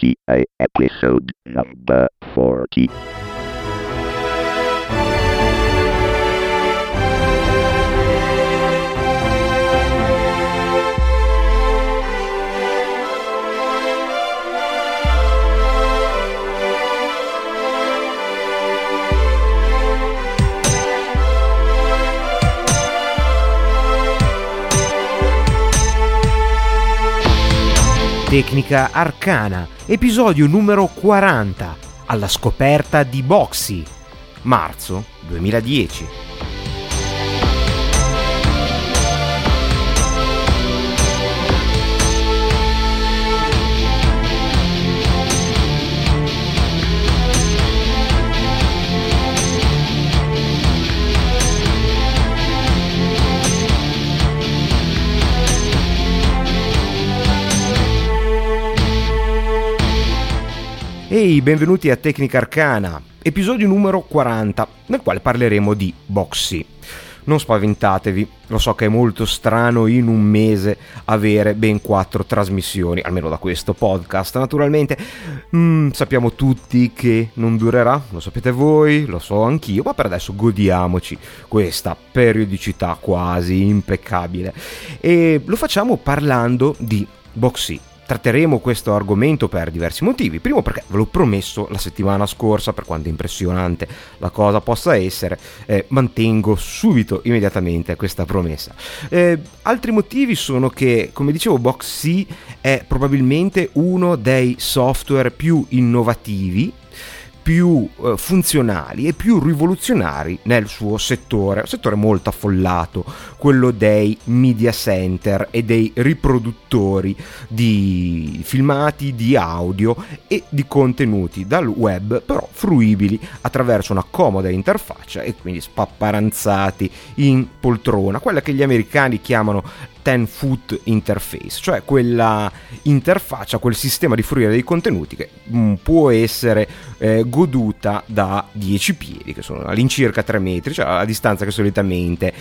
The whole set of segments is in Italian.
TI episode mm. number 40. Tecnica Arcana, episodio numero 40, alla scoperta di Boxy, marzo 2010. Ehi, benvenuti a Tecnica Arcana, episodio numero 40, nel quale parleremo di Boxy. Non spaventatevi, lo so che è molto strano in un mese avere ben quattro trasmissioni, almeno da questo podcast naturalmente. Mm, sappiamo tutti che non durerà, lo sapete voi, lo so anch'io, ma per adesso godiamoci questa periodicità quasi impeccabile. E lo facciamo parlando di Boxy tratteremo questo argomento per diversi motivi. Primo perché ve l'ho promesso la settimana scorsa, per quanto impressionante la cosa possa essere, eh, mantengo subito, immediatamente questa promessa. Eh, altri motivi sono che, come dicevo, Box è probabilmente uno dei software più innovativi più eh, funzionali e più rivoluzionari nel suo settore, un settore molto affollato, quello dei media center e dei riproduttori di filmati, di audio e di contenuti dal web, però fruibili attraverso una comoda interfaccia e quindi spapparanzati in poltrona, quella che gli americani chiamano 10 foot interface, cioè quella interfaccia, quel sistema di fruire dei contenuti che mh, mm, può essere eh, goduta da 10 piedi, che sono all'incirca 3 metri, cioè la distanza che solitamente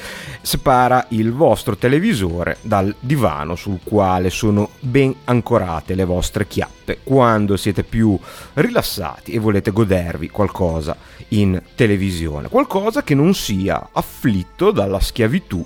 separa il vostro televisore dal divano sul quale sono ben ancorate le vostre chiappe. Quando siete più rilassati e volete godervi qualcosa in televisione, qualcosa che non sia afflitto dalla schiavitù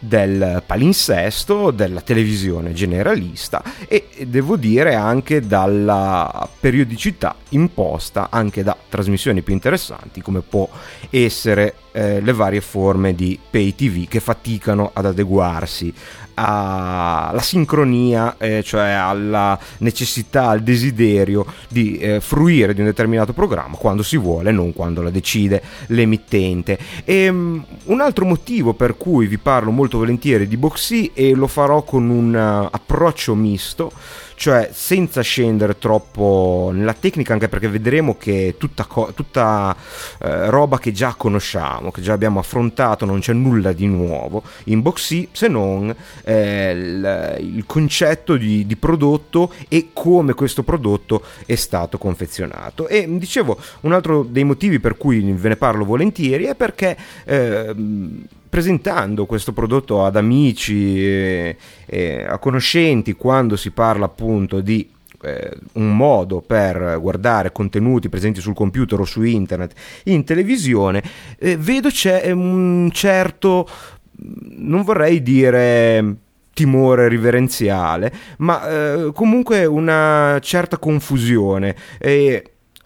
del palinsesto, della televisione generalista e devo dire anche dalla periodicità imposta anche da trasmissioni più interessanti come può essere eh, le varie forme di pay TV che faticano ad adeguarsi alla sincronia, eh, cioè alla necessità, al desiderio di eh, fruire di un determinato programma quando si vuole, non quando la decide l'emittente. E, um, un altro motivo per cui vi parlo molto volentieri di Boxy e lo farò con un uh, approccio misto cioè senza scendere troppo nella tecnica, anche perché vedremo che tutta, co- tutta eh, roba che già conosciamo, che già abbiamo affrontato, non c'è nulla di nuovo in Boxy se non eh, il, il, concetto di, di, prodotto e come questo prodotto è stato confezionato. E dicevo, un altro dei motivi per cui ve ne parlo volentieri è perché... Eh, presentando questo prodotto ad amici e, e a conoscenti quando si parla appunto di eh, un modo per guardare contenuti presenti sul computer o su internet in televisione, eh, vedo c'è un certo, non vorrei dire timore riverenziale, ma eh, comunque una certa confusione.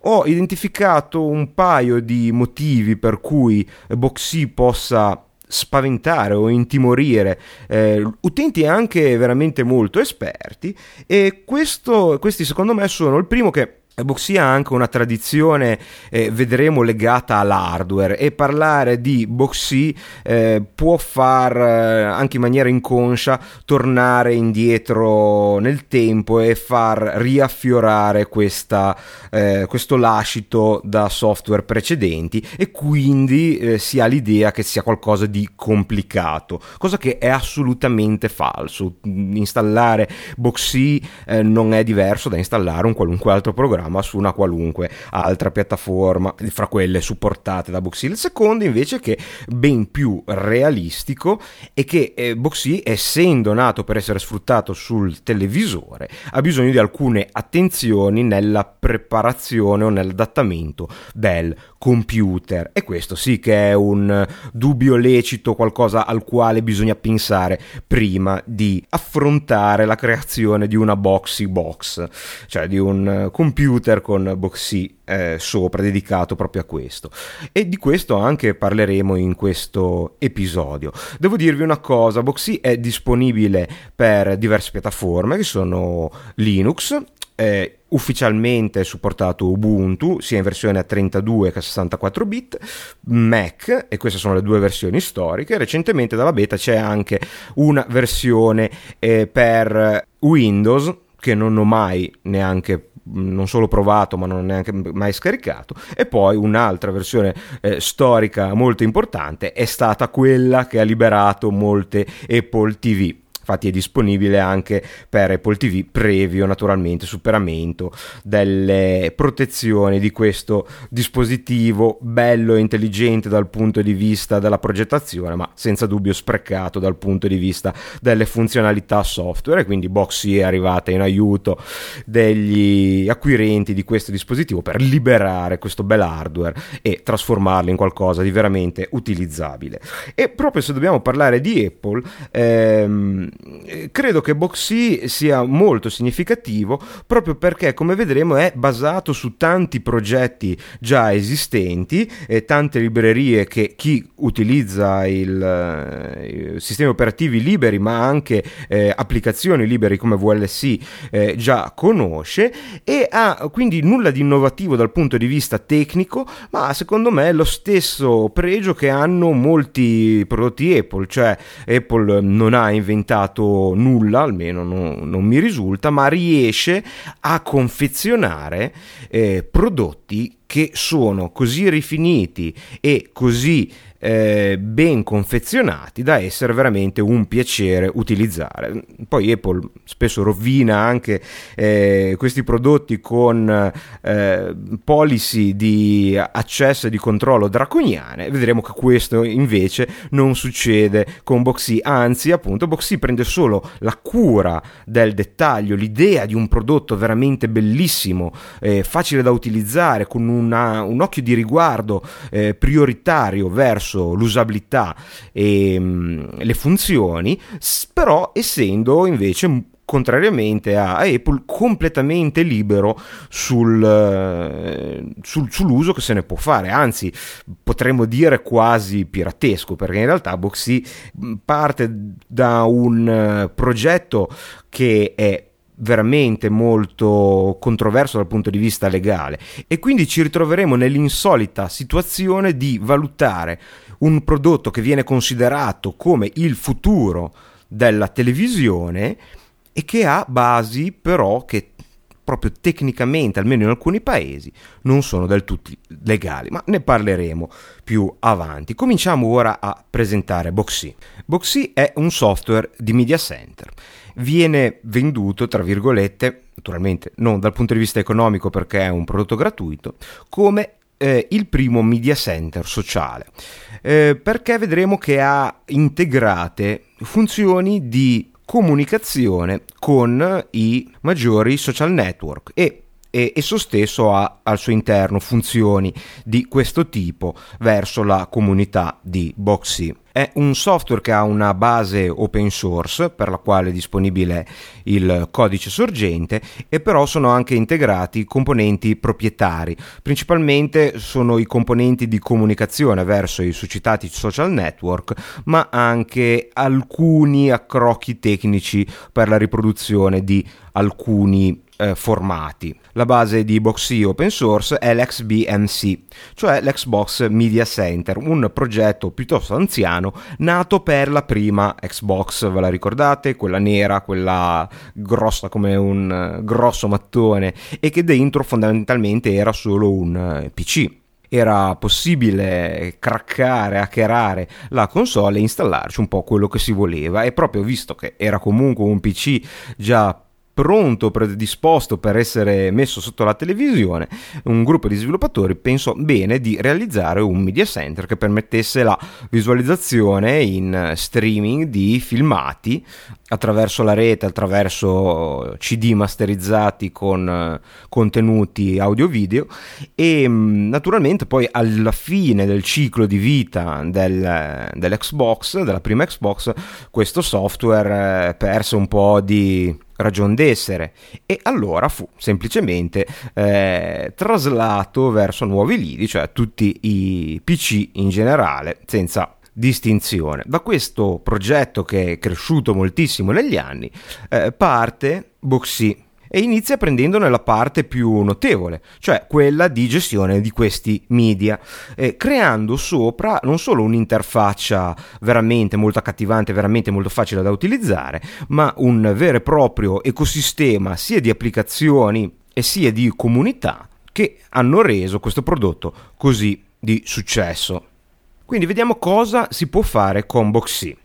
Ho identificato un paio di motivi per cui Boxy possa spaventare o intimorire eh, utenti anche veramente molto esperti e questo, questi secondo me sono il primo che Boxy ha anche una tradizione, eh, vedremo, legata all'hardware e parlare di Boxy eh, può far eh, anche in maniera inconscia tornare indietro nel tempo e far riaffiorare questa, eh, questo lascito da software precedenti e quindi eh, si ha l'idea che sia qualcosa di complicato, cosa che è assolutamente falso. Installare Boxy eh, non è diverso da installare un qualunque altro programma programma su una qualunque altra piattaforma fra quelle supportate da Boxy. Il secondo invece che ben più realistico è che eh, Boxy essendo nato per essere sfruttato sul televisore ha bisogno di alcune attenzioni nella preparazione o nell'adattamento del computer e questo sì che è un dubbio lecito, qualcosa al quale bisogna pensare prima di affrontare la creazione di una boxy box, cioè di un computer con boxy eh, sopra dedicato proprio a questo. E di questo anche parleremo in questo episodio. Devo dirvi una cosa, Boxy è disponibile per diverse piattaforme che sono Linux, eh, ufficialmente supportato Ubuntu sia in versione a 32 che a 64 bit, Mac e queste sono le due versioni storiche, recentemente dalla beta c'è anche una versione eh, per Windows che non ho mai neanche non solo provato ma non neanche mai scaricato. E poi un'altra versione eh, storica molto importante è stata quella che ha liberato molte Apple TV infatti è disponibile anche per Apple TV previo naturalmente superamento delle protezioni di questo dispositivo bello e intelligente dal punto di vista della progettazione ma senza dubbio sprecato dal punto di vista delle funzionalità software e quindi Boxy è arrivata in aiuto degli acquirenti di questo dispositivo per liberare questo bel hardware e trasformarlo in qualcosa di veramente utilizzabile. E proprio se dobbiamo parlare di Apple ehm, credo che Boxy sia molto significativo proprio perché, come vedremo, è basato su tanti progetti già esistenti e tante librerie che chi utilizza il, eh, sistemi operativi liberi, ma anche eh, applicazioni liberi come VLC eh, già conosce e ha quindi nulla di innovativo dal punto di vista tecnico, ma secondo me lo stesso pregio che hanno molti prodotti Apple, cioè Apple non ha inventato inventato nulla, almeno non, non mi risulta, ma riesce a confezionare eh, prodotti che sono così rifiniti e così eh, ben confezionati da essere veramente un piacere utilizzare. Poi Apple spesso rovina anche eh, questi prodotti con eh, policy di accesso e di controllo draconiane. Vedremo che questo invece non succede con Boxy, anzi appunto Boxy prende solo la cura del dettaglio, l'idea di un prodotto veramente bellissimo, eh, facile da utilizzare, con una, un occhio di riguardo eh, prioritario verso verso l'usabilità e mm, le funzioni, però essendo invece contrariamente a Apple, completamente libero sul, eh, sul, sull'uso che se ne può fare, anzi potremmo dire quasi piratesco, perché in realtà Boxy mm, parte da un eh, progetto che è veramente molto controverso dal punto di vista legale e quindi ci ritroveremo nell'insolita situazione di valutare un prodotto che viene considerato come il futuro della televisione e che ha basi però che proprio tecnicamente, almeno in alcuni paesi, non sono del tutto legali, ma ne parleremo più avanti. Cominciamo ora a presentare Boxy. Boxy è un software di media center. Viene venduto, tra virgolette, naturalmente non dal punto di vista economico perché è un prodotto gratuito, come eh, il primo media center sociale, eh, perché vedremo che ha integrate funzioni di comunicazione con i maggiori social network e e esso stesso ha al suo interno funzioni di questo tipo verso la comunità di Boxy. È un software che ha una base open source per la quale è disponibile il codice sorgente e però sono anche integrati componenti proprietari. Principalmente sono i componenti di comunicazione verso i suscitati social network, ma anche alcuni accrocchi tecnici per la riproduzione di alcuni eh, formati. La base di Boxy open source è l'XBMC, cioè l'Xbox Media Center, un progetto piuttosto anziano nato per la prima Xbox, ve la ricordate? Quella nera, quella grossa come un grosso mattone e che dentro fondamentalmente era solo un eh, PC era possibile craccare, hackerare la console e installarci un po' quello che si voleva e proprio visto che era comunque un PC già pronto, predisposto per essere messo sotto la televisione, un gruppo di sviluppatori pensò bene di realizzare un media center che permettesse la visualizzazione in streaming di filmati attraverso la rete, attraverso CD masterizzati con eh, contenuti audio-video e mm, naturalmente poi alla fine del ciclo di vita del, dell'Xbox, della prima Xbox, questo software eh, perse un po' di ragion d'essere e allora fu semplicemente eh, traslato verso nuovi lidi, cioè tutti i PC in generale, senza distinzione. Da questo progetto che è cresciuto moltissimo negli anni eh, parte Boxy e inizia prendendone la parte più notevole, cioè quella di gestione di questi media, eh, creando sopra non solo un'interfaccia veramente molto accattivante, veramente molto facile da utilizzare, ma un vero e proprio ecosistema sia di applicazioni e sia di comunità che hanno reso questo prodotto così di successo. Quindi vediamo cosa si può fare con Boxy.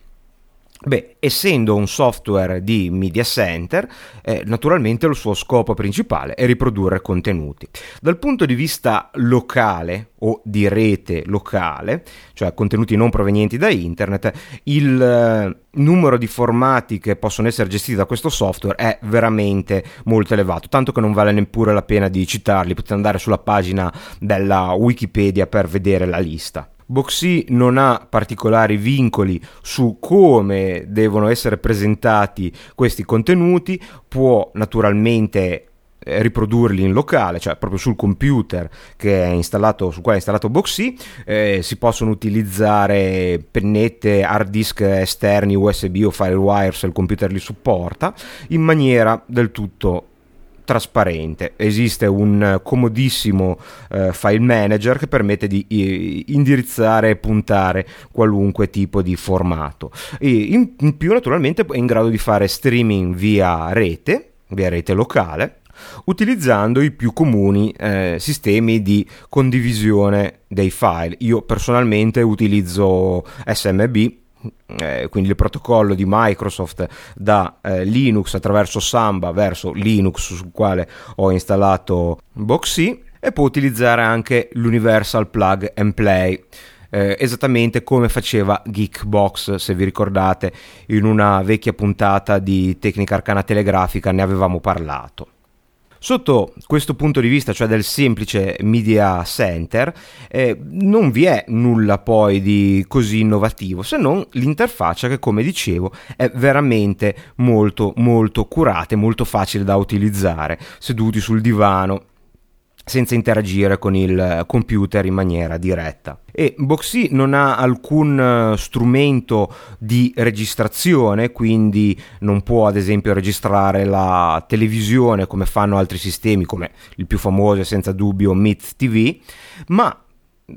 Beh, essendo un software di media center, eh, naturalmente il suo scopo principale è riprodurre contenuti. Dal punto di vista locale o di rete locale, cioè contenuti non provenienti da internet, il eh, numero di formati che possono essere gestiti da questo software è veramente molto elevato, tanto che non vale neppure la pena di citarli, potete andare sulla pagina della Wikipedia per vedere la lista. Boxy non ha particolari vincoli su come devono essere presentati questi contenuti, può naturalmente eh, riprodurli in locale, cioè proprio sul computer che è installato, sul quale è installato Boxy, eh, si possono utilizzare pennette, hard disk esterni, USB o FireWire se il computer li supporta, in maniera del tutto trasparente. Esiste un comodissimo eh, file manager che permette di eh, indirizzare e puntare qualunque tipo di formato. E in, in più, naturalmente, è in grado di fare streaming via rete, via rete locale, utilizzando i più comuni eh, sistemi di condivisione dei file. Io personalmente utilizzo SMB eh, quindi il protocollo di Microsoft da eh, Linux attraverso Samba verso Linux sul quale ho installato Boxy e può utilizzare anche l'Universal Plug and Play. Eh, esattamente come faceva Geekbox, se vi ricordate, in una vecchia puntata di Tecnica Arcana Telegrafica ne avevamo parlato. Sotto questo punto di vista, cioè del semplice media center, eh, non vi è nulla poi di così innovativo, se non l'interfaccia che, come dicevo, è veramente molto molto curata e molto facile da utilizzare, seduti sul divano senza interagire con il computer in maniera diretta. E Boxy non ha alcun eh, strumento di registrazione, quindi non può ad esempio registrare la televisione come fanno altri sistemi, come il più famoso e senza dubbio Meet TV, ma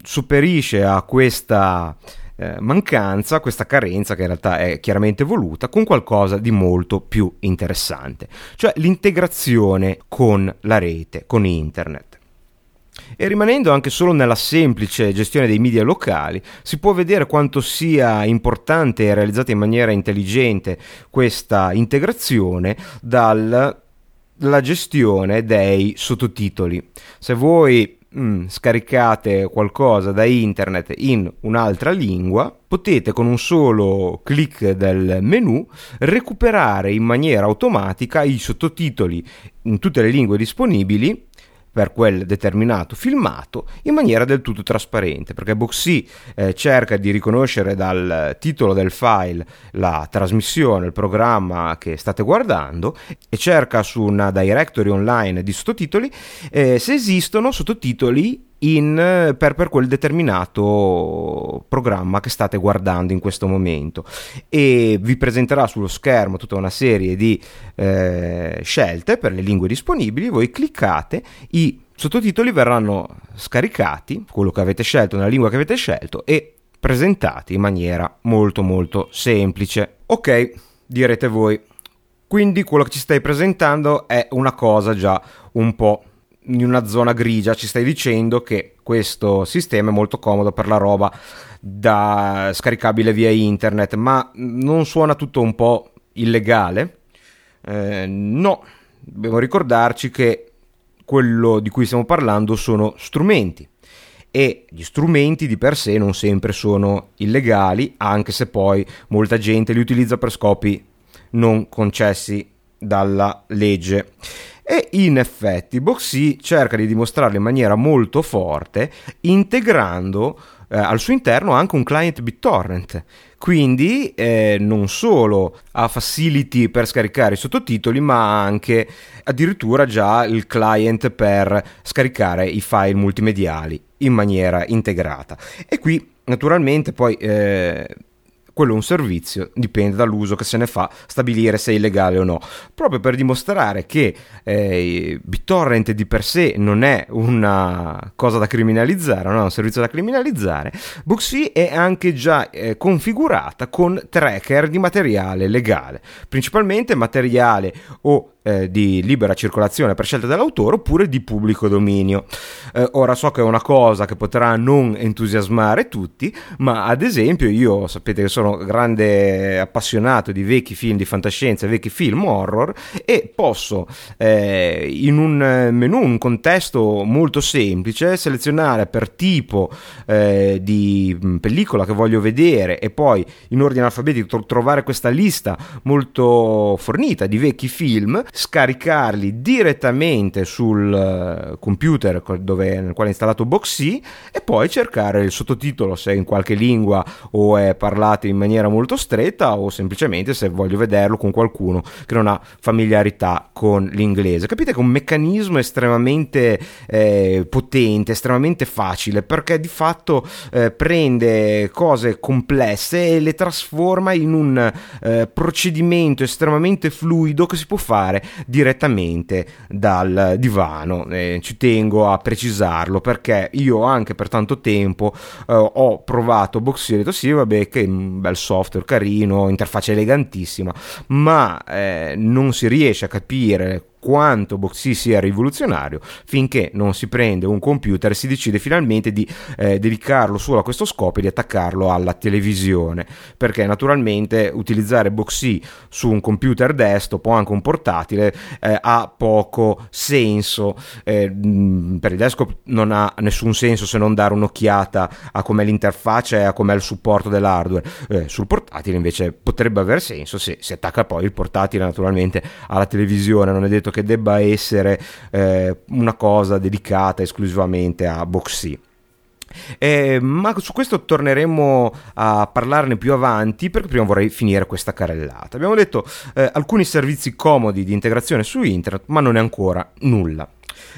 superisce a questa eh, mancanza, questa carenza che in realtà è chiaramente voluta, con qualcosa di molto più interessante, cioè l'integrazione con la rete, con internet. E rimanendo anche solo nella semplice gestione dei media locali, si può vedere quanto sia importante e realizzata in maniera intelligente questa integrazione dalla gestione dei sottotitoli. Se voi mm, scaricate qualcosa da internet in un'altra lingua, potete con un solo clic del menu recuperare in maniera automatica i sottotitoli in tutte le lingue disponibili per quel determinato filmato in maniera del tutto trasparente perché Boxy eh, cerca di riconoscere dal titolo del file la trasmissione, il programma che state guardando e cerca su una directory online di sottotitoli eh, se esistono sottotitoli in, per, per, quel determinato programma che state guardando in questo momento. E vi presenterà sullo schermo tutta una serie di eh, scelte per le lingue disponibili. Voi cliccate i sottotitoli verranno scaricati quello che avete scelto nella lingua che avete scelto e presentati in maniera molto molto semplice. Ok direte voi. Quindi quello che ci stai presentando è una cosa già un po' in una zona grigia ci stai dicendo che questo sistema è molto comodo per la roba da scaricabile via internet, ma non suona tutto un po' illegale? Eh, no, dobbiamo ricordarci che quello di cui stiamo parlando sono strumenti e gli strumenti di per sé non sempre sono illegali, anche se poi molta gente li utilizza per scopi non concessi dalla legge. E in effetti Boxy cerca di dimostrarlo in maniera molto forte, integrando eh, al suo interno anche un client BitTorrent. Quindi eh, non solo ha facility per scaricare i sottotitoli, ma anche addirittura già il client per scaricare i file multimediali in maniera integrata. E qui naturalmente poi eh, quello è un servizio, dipende dall'uso che se ne fa, stabilire se è illegale o no. Proprio per dimostrare che eh, BitTorrent di per sé non è una cosa da criminalizzare, non è un servizio da criminalizzare, Booksy è anche già eh, configurata con tracker di materiale legale, principalmente materiale o eh, di libera circolazione per scelta dell'autore oppure di pubblico dominio. Eh, ora so che è una cosa che potrà non entusiasmare tutti, ma ad esempio io sapete che sono grande appassionato di vecchi film di fantascienza, vecchi film horror e posso eh, in un menu, un contesto molto semplice, selezionare per tipo eh, di mm, pellicola che voglio vedere e poi in ordine alfabetico trovare questa lista molto fornita di vecchi film scaricarli direttamente sul eh, computer dove, nel quale è installato Boxy e poi cercare il sottotitolo se è in qualche lingua o è parlato in maniera molto stretta o semplicemente se voglio vederlo con qualcuno che non ha familiarità con l'inglese. Capite che è un meccanismo estremamente eh, potente, estremamente facile perché di fatto eh, prende cose complesse e le trasforma in un eh, procedimento estremamente fluido che si può fare direttamente dal divano. Eh, ci tengo a precisarlo perché io anche per tanto tempo eh, ho provato Boxy e ho detto sì vabbè che bel software carino, interfaccia elegantissima, ma eh, non si riesce a capire quanto Boxy sia rivoluzionario finché non si prende un computer e si decide finalmente di eh, dedicarlo solo a questo scopo e di attaccarlo alla televisione. Perché naturalmente utilizzare Boxy su un computer desktop o anche un portatile eh, ha poco senso. Eh, per il desktop non ha nessun senso se non dare un'occhiata a com'è l'interfaccia e a com'è il supporto dell'hardware. Eh, sul portatile invece potrebbe aver senso se si attacca poi il portatile naturalmente alla televisione. Non è detto che debba essere eh, una cosa dedicata esclusivamente a Boxy. Eh, ma su questo torneremo a parlarne più avanti perché prima vorrei finire questa carrellata. Abbiamo detto eh, alcuni servizi comodi di integrazione su internet, ma non è ancora nulla.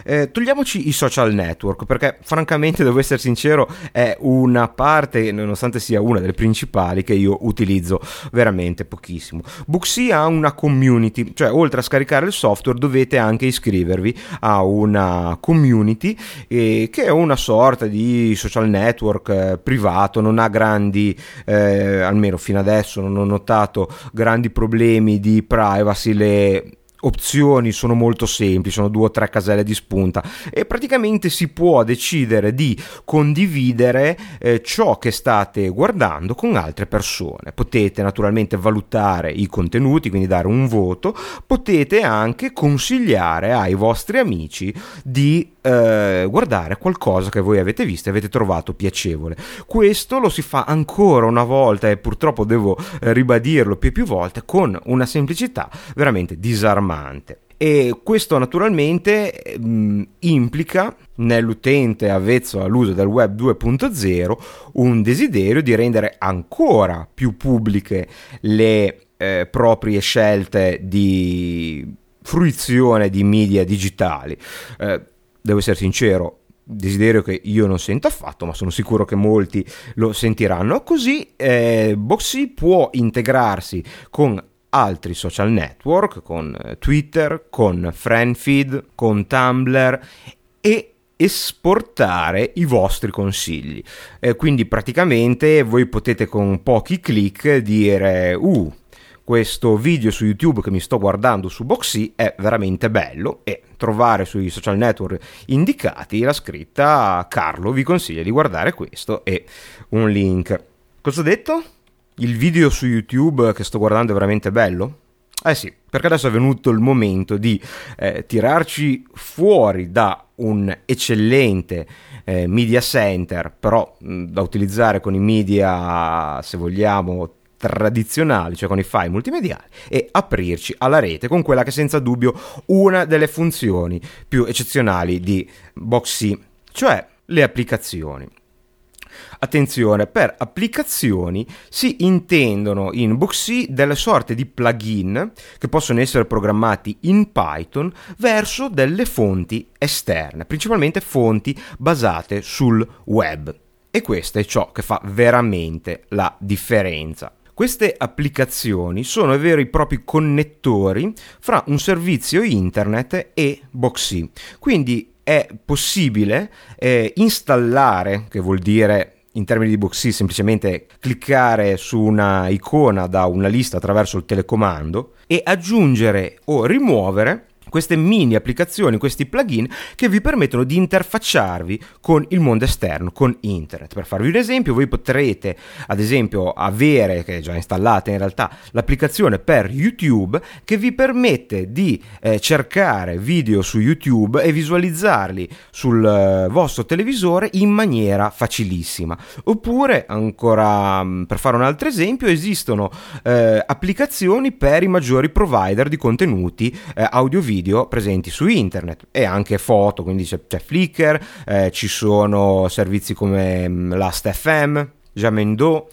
Eh, togliamoci i social network perché francamente devo essere sincero è una parte nonostante sia una delle principali che io utilizzo veramente pochissimo. Booksy ha una community cioè oltre a scaricare il software dovete anche iscrivervi a una community eh, che è una sorta di social network eh, privato non ha grandi eh, almeno fino adesso non ho notato grandi problemi di privacy le opzioni sono molto semplici, sono due o tre caselle di spunta e praticamente si può decidere di condividere eh, ciò che state guardando con altre persone. Potete naturalmente valutare i contenuti, quindi dare un voto, potete anche consigliare ai vostri amici di eh, guardare qualcosa che voi avete visto e avete trovato piacevole. Questo lo si fa ancora una volta e purtroppo devo eh, ribadirlo più e più volte con una semplicità veramente disarmante. E questo naturalmente mh, mm, implica nell'utente avvezzo all'uso del web 2.0 un desiderio di rendere ancora più pubbliche le eh, proprie scelte di fruizione di media digitali. Eh, devo essere sincero, desiderio che io non sento affatto, ma sono sicuro che molti lo sentiranno. Così eh, Boxy può integrarsi con altri social network, con eh, Twitter, con FriendFeed, con Tumblr e esportare i vostri consigli. Eh, quindi praticamente voi potete con pochi clic dire uh questo video su YouTube che mi sto guardando su Boxy è veramente bello e trovare sui social network indicati la scritta Carlo vi consiglia di guardare questo e un link. Cosa ho detto? Il video su YouTube che sto guardando è veramente bello? Eh sì, perché adesso è venuto il momento di eh, tirarci fuori da un eccellente eh, media center, però mh, da utilizzare con i media, se vogliamo, tradizionali, cioè con i file multimediali, e aprirci alla rete con quella che è senza dubbio una delle funzioni più eccezionali di Boxy, cioè le applicazioni. Attenzione, per applicazioni si intendono in Boxy delle sorte di plugin che possono essere programmati in Python verso delle fonti esterne, principalmente fonti basate sul web. E questo è ciò che fa veramente la differenza. Queste applicazioni sono veri e propri connettori fra un servizio internet e Boxy. Quindi è possibile eh, installare, che vuol dire in termini di Boxy semplicemente cliccare su una icona da una lista attraverso il telecomando e aggiungere o rimuovere queste mini applicazioni, questi plugin che vi permettono di interfacciarvi con il mondo esterno, con internet. Per farvi un esempio, voi potrete ad esempio avere, che è già installata in realtà, l'applicazione per YouTube che vi permette di eh, cercare video su YouTube e visualizzarli sul eh, vostro televisore in maniera facilissima. Oppure, ancora mm, per fare un altro esempio, esistono eh, applicazioni per i maggiori provider di contenuti eh, audio-video video presenti su internet e anche foto, quindi c'è, c'è Flickr, eh, ci sono servizi come mm, Last.fm, Jamendo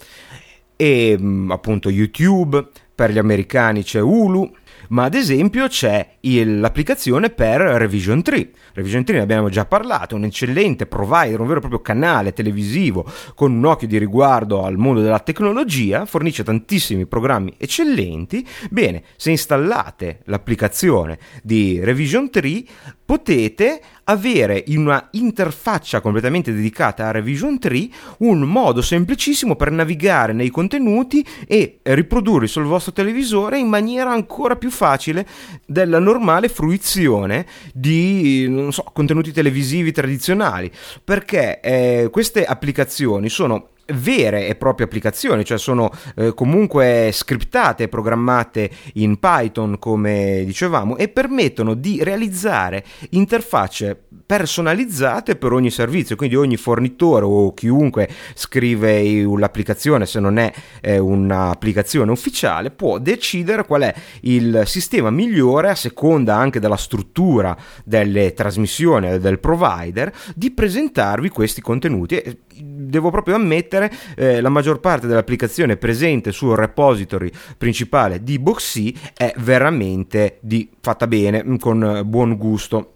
e mm, appunto YouTube, per gli americani c'è Hulu, ma ad esempio c'è il, l'applicazione per Revision 3. Revision 3 ne abbiamo già parlato, un eccellente provider, un vero e proprio canale televisivo con un occhio di riguardo al mondo della tecnologia, fornisce tantissimi programmi eccellenti. Bene, se installate l'applicazione di Revision 3 potete avere in una interfaccia completamente dedicata a Revision 3 un modo semplicissimo per navigare nei contenuti e riprodurli sul vostro televisore in maniera ancora più facile della normale fruizione di so, contenuti televisivi tradizionali. Perché eh, queste applicazioni sono vere e proprie applicazioni, cioè sono eh, comunque scriptate programmate in Python come dicevamo e permettono di realizzare interfacce personalizzate per ogni servizio, quindi ogni fornitore o chiunque scrive l'applicazione se non è eh, un'applicazione ufficiale può decidere qual è il sistema migliore a seconda anche della struttura delle trasmissioni del provider di presentarvi questi contenuti devo proprio ammettere eh, la maggior parte dell'applicazione presente sul repository principale di Boxy è veramente di, fatta bene, mm, con buon gusto.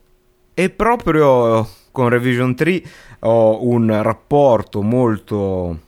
E proprio con Revision 3 ho un rapporto molto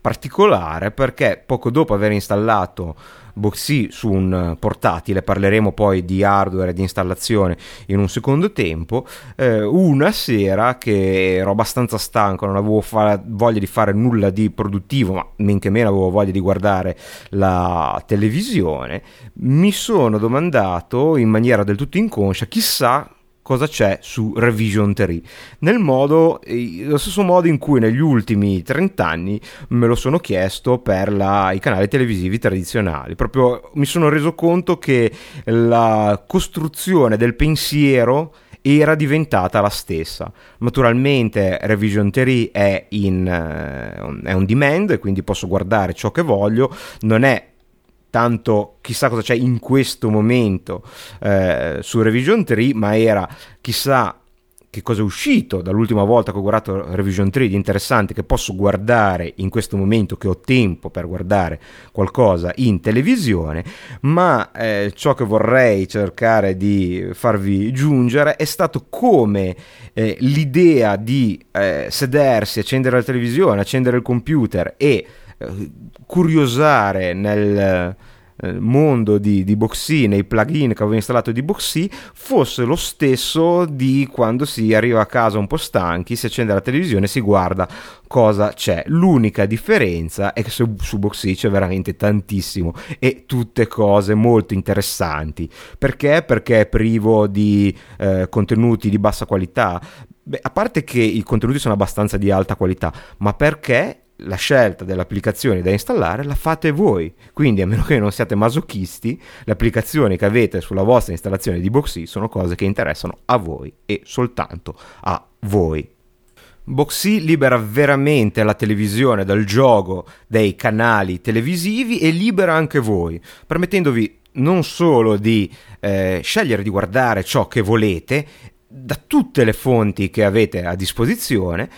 particolare perché poco dopo aver installato Boxy su un portatile, parleremo poi di hardware e di installazione in un secondo tempo, eh, una sera che ero abbastanza stanco, non avevo fa- voglia di fare nulla di produttivo, ma men che meno avevo voglia di guardare la televisione, mi sono domandato in maniera del tutto inconscia, chissà cosa c'è su Revision 3 nel modo lo stesso modo in cui negli ultimi 30 anni me lo sono chiesto per la, i canali televisivi tradizionali. Proprio mi sono reso conto che la costruzione del pensiero era diventata la stessa. Naturalmente Revision 3 è, in, uh, è on demand, quindi posso guardare ciò che voglio, non è tanto chissà cosa c'è in questo momento eh, su Revision 3, ma era chissà che cosa è uscito dall'ultima volta che ho guardato Revision 3 di interessante che posso guardare in questo momento che ho tempo per guardare qualcosa in televisione, ma eh, ciò che vorrei cercare di farvi giungere è stato come eh, l'idea di eh, sedersi, accendere la televisione, accendere il computer e curiosare nel eh, mondo di, di Boxy, nei plugin che avevo installato di Boxy, fosse lo stesso di quando si arriva a casa un po' stanchi, si accende la televisione e si guarda cosa c'è. L'unica differenza è che su, su Boxy c'è veramente tantissimo e tutte cose molto interessanti. Perché? Perché è privo di eh, contenuti di bassa qualità. Beh, a parte che i contenuti sono abbastanza di alta qualità, ma perché la scelta delle applicazioni da installare la fate voi. Quindi, a meno che non siate masochisti, le applicazioni che avete sulla vostra installazione di Boxy sono cose che interessano a voi e soltanto a voi. Boxy libera veramente la televisione dal gioco dei canali televisivi e libera anche voi, permettendovi non solo di eh, scegliere di guardare ciò che volete da tutte le fonti che avete a disposizione,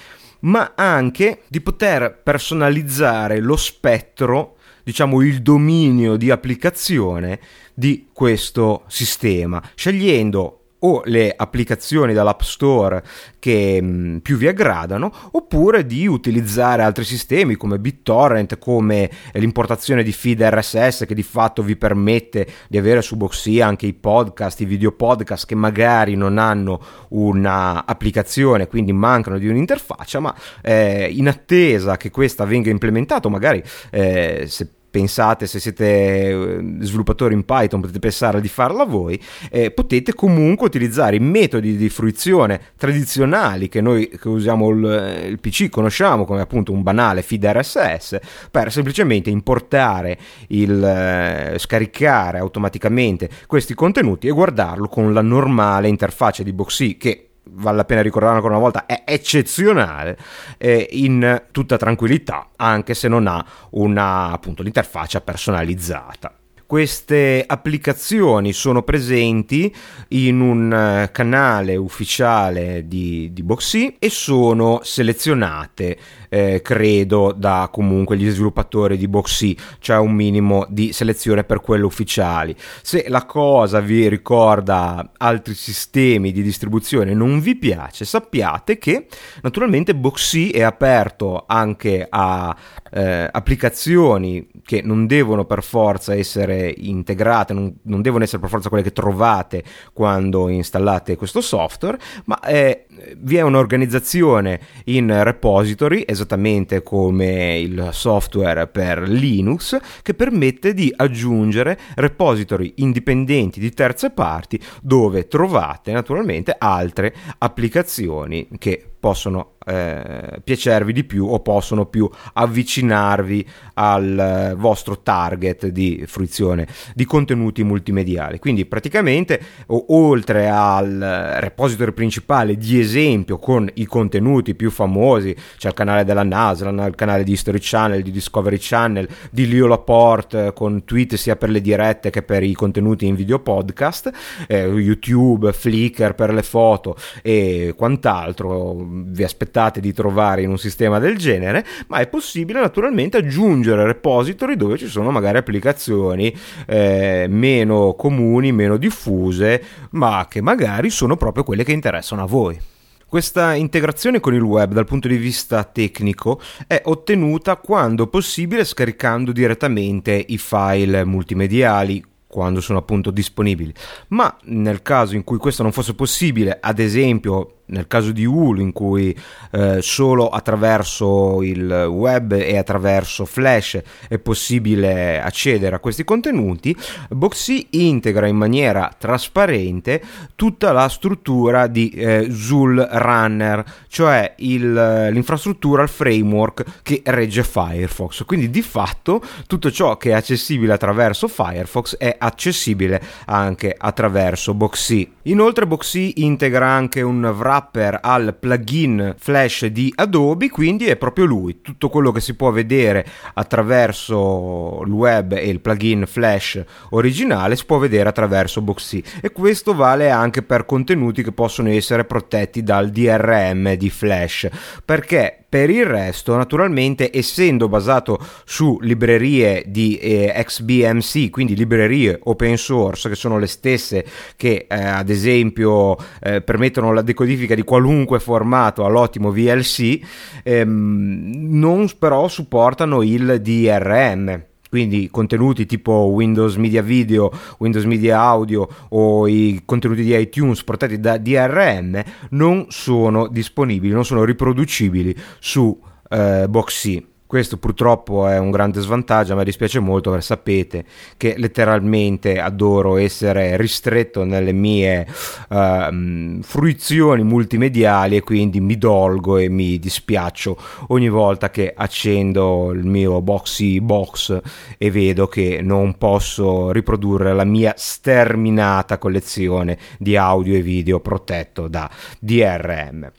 ma anche di poter personalizzare lo spettro, diciamo il dominio di applicazione di questo sistema, scegliendo o le applicazioni dall'App Store che mh, mm, più vi aggradano, oppure di utilizzare altri sistemi come BitTorrent, come l'importazione di feed RSS che di fatto vi permette di avere su Boxy anche i podcast, i video podcast che magari non hanno un'applicazione, quindi mancano di un'interfaccia, ma eh, in attesa che questa venga implementata, magari eh, se pensate, se siete eh, sviluppatori in Python, potete pensare di farla voi, eh, potete comunque utilizzare i metodi di fruizione tradizionali che noi che usiamo il, il, PC conosciamo come appunto un banale feed RSS per semplicemente importare il eh, scaricare automaticamente questi contenuti e guardarlo con la normale interfaccia di Boxy che vale la pena ricordare ancora una volta, è eccezionale eh, in tutta tranquillità, anche se non ha una, appunto, l'interfaccia personalizzata. Queste applicazioni sono presenti in un eh, canale ufficiale di, di Boxy e sono selezionate eh, credo, da comunque gli sviluppatori di Boxy, c'è un minimo di selezione per quelle ufficiali. Se la cosa vi ricorda altri sistemi di distribuzione e non vi piace, sappiate che naturalmente Boxy è aperto anche a eh, applicazioni che non devono per forza essere integrate, non, non, devono essere per forza quelle che trovate quando installate questo software, ma eh, vi è un'organizzazione in repository, esattamente come il software per Linux che permette di aggiungere repository indipendenti di terze parti dove trovate naturalmente altre applicazioni che possono eh, piacervi di più o possono più avvicinarvi al eh, vostro target di fruizione di contenuti multimediali. Quindi praticamente o, oltre al repository principale di esempio con i contenuti più famosi, c'è il canale della NASA, il canale di History Channel, di Discovery Channel, di Leo Laporte con tweet sia per le dirette che per i contenuti in video podcast, eh, YouTube, Flickr per le foto e quant'altro vi aspettate aspettate di trovare in un sistema del genere, ma è possibile naturalmente aggiungere repository dove ci sono magari applicazioni eh, meno comuni, meno diffuse, ma che magari sono proprio quelle che interessano a voi. Questa integrazione con il web dal punto di vista tecnico è ottenuta quando possibile scaricando direttamente i file multimediali quando sono appunto disponibili. Ma nel caso in cui questo non fosse possibile, ad esempio nel caso di Hulu in cui eh, solo attraverso il web e attraverso Flash è possibile accedere a questi contenuti, Boxy integra in maniera trasparente tutta la struttura di eh, Zul Runner, cioè il, l'infrastruttura, il framework che regge Firefox. Quindi di fatto tutto ciò che è accessibile attraverso Firefox è accessibile anche attraverso Boxy. Inoltre Boxy integra anche un wrapper wrapper al plugin Flash di Adobe, quindi è proprio lui. Tutto quello che si può vedere attraverso il web e il plugin Flash originale si può vedere attraverso Boxy e questo vale anche per contenuti che possono essere protetti dal DRM di Flash, perché per il resto, naturalmente, essendo basato su librerie di eh, XBMC, quindi librerie open source, che sono le stesse che eh, ad esempio eh, permettono la decodifica di qualunque formato all'ottimo VLC, ehm, non però supportano il DRM quindi contenuti tipo Windows Media Video, Windows Media Audio o i contenuti di iTunes portati da DRM non sono disponibili, non sono riproducibili su eh, Boxy Questo purtroppo è un grande svantaggio, a me dispiace molto perché sapete che letteralmente adoro essere ristretto nelle mie uh, fruizioni multimediali e quindi mi dolgo e mi dispiaccio ogni volta che accendo il mio Boxy Box e vedo che non posso riprodurre la mia sterminata collezione di audio e video protetto da DRM.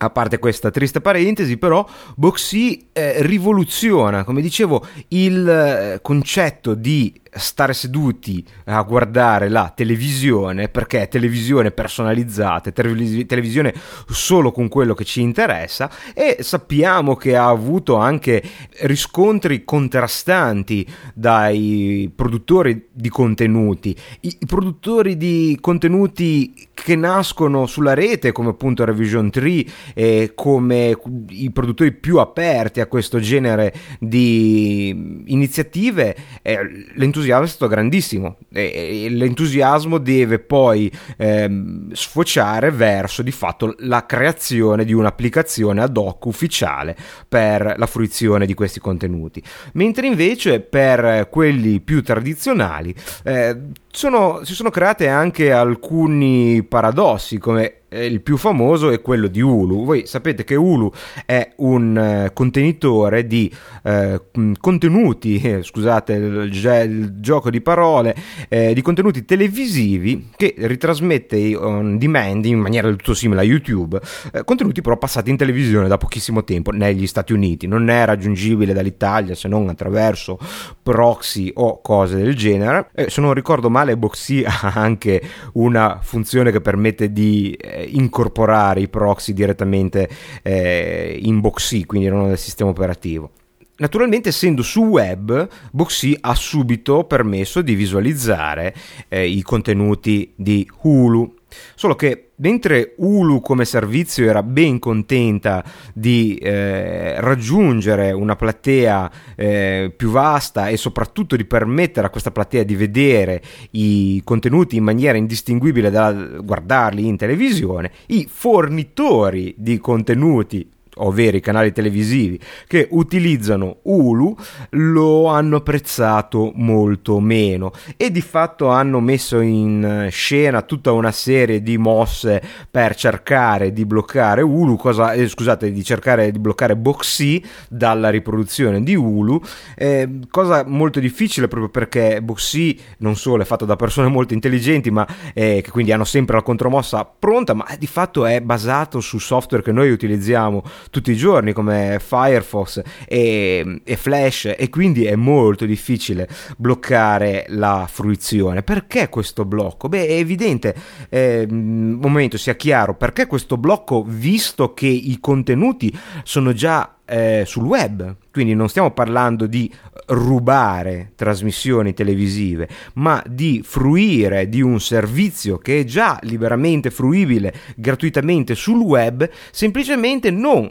A parte questa triste parentesi, però, Boxy eh, rivoluziona, come dicevo, il eh, concetto di stare seduti a guardare la televisione perché è televisione personalizzata, televisione solo con quello che ci interessa e sappiamo che ha avuto anche riscontri contrastanti dai produttori di contenuti, i, produttori di contenuti che nascono sulla rete come appunto Revision 3 e come i produttori più aperti a questo genere di iniziative, eh, l'entusiasmo l'entusiasmo è stato grandissimo e, e l'entusiasmo deve poi ehm, sfociare verso di fatto la creazione di un'applicazione ad hoc ufficiale per la fruizione di questi contenuti. Mentre invece per quelli più tradizionali eh, sono, si sono create anche alcuni paradossi come il più famoso è quello di Hulu. Voi sapete che Hulu è un uh, contenitore di uh, contenuti, eh, scusate il, il, gioco di parole, eh, di contenuti televisivi che ritrasmette on demand in maniera del tutto simile a YouTube, eh, contenuti però passati in televisione da pochissimo tempo negli Stati Uniti. Non è raggiungibile dall'Italia se non attraverso proxy o cose del genere. se non ricordo male, Boxy ha anche una funzione che permette di eh, incorporare i proxy direttamente eh, in Boxy, quindi non nel sistema operativo. Naturalmente, essendo su web, Boxy ha subito permesso di visualizzare eh, i contenuti di Hulu. Solo che mentre Hulu come servizio era ben contenta di eh, raggiungere una platea eh, più vasta e soprattutto di permettere a questa platea di vedere i contenuti in maniera indistinguibile da guardarli in televisione, i fornitori di contenuti ovvero i canali televisivi che utilizzano Hulu lo hanno apprezzato molto meno e di fatto hanno messo in scena tutta una serie di mosse per cercare di bloccare Hulu, cosa, eh, scusate, di cercare di bloccare Boxy dalla riproduzione di Hulu, eh, cosa molto difficile proprio perché Boxy non solo è fatto da persone molto intelligenti ma eh, che quindi hanno sempre la contromossa pronta, ma di fatto è basato su software che noi utilizziamo tutti i giorni come Firefox e, e, Flash e quindi è molto difficile bloccare la fruizione. Perché questo blocco? Beh, è evidente, eh, un momento sia chiaro, perché questo blocco visto che i contenuti sono già eh, sul web, quindi non stiamo parlando di rubare trasmissioni televisive, ma di fruire di un servizio che è già liberamente fruibile gratuitamente sul web, semplicemente non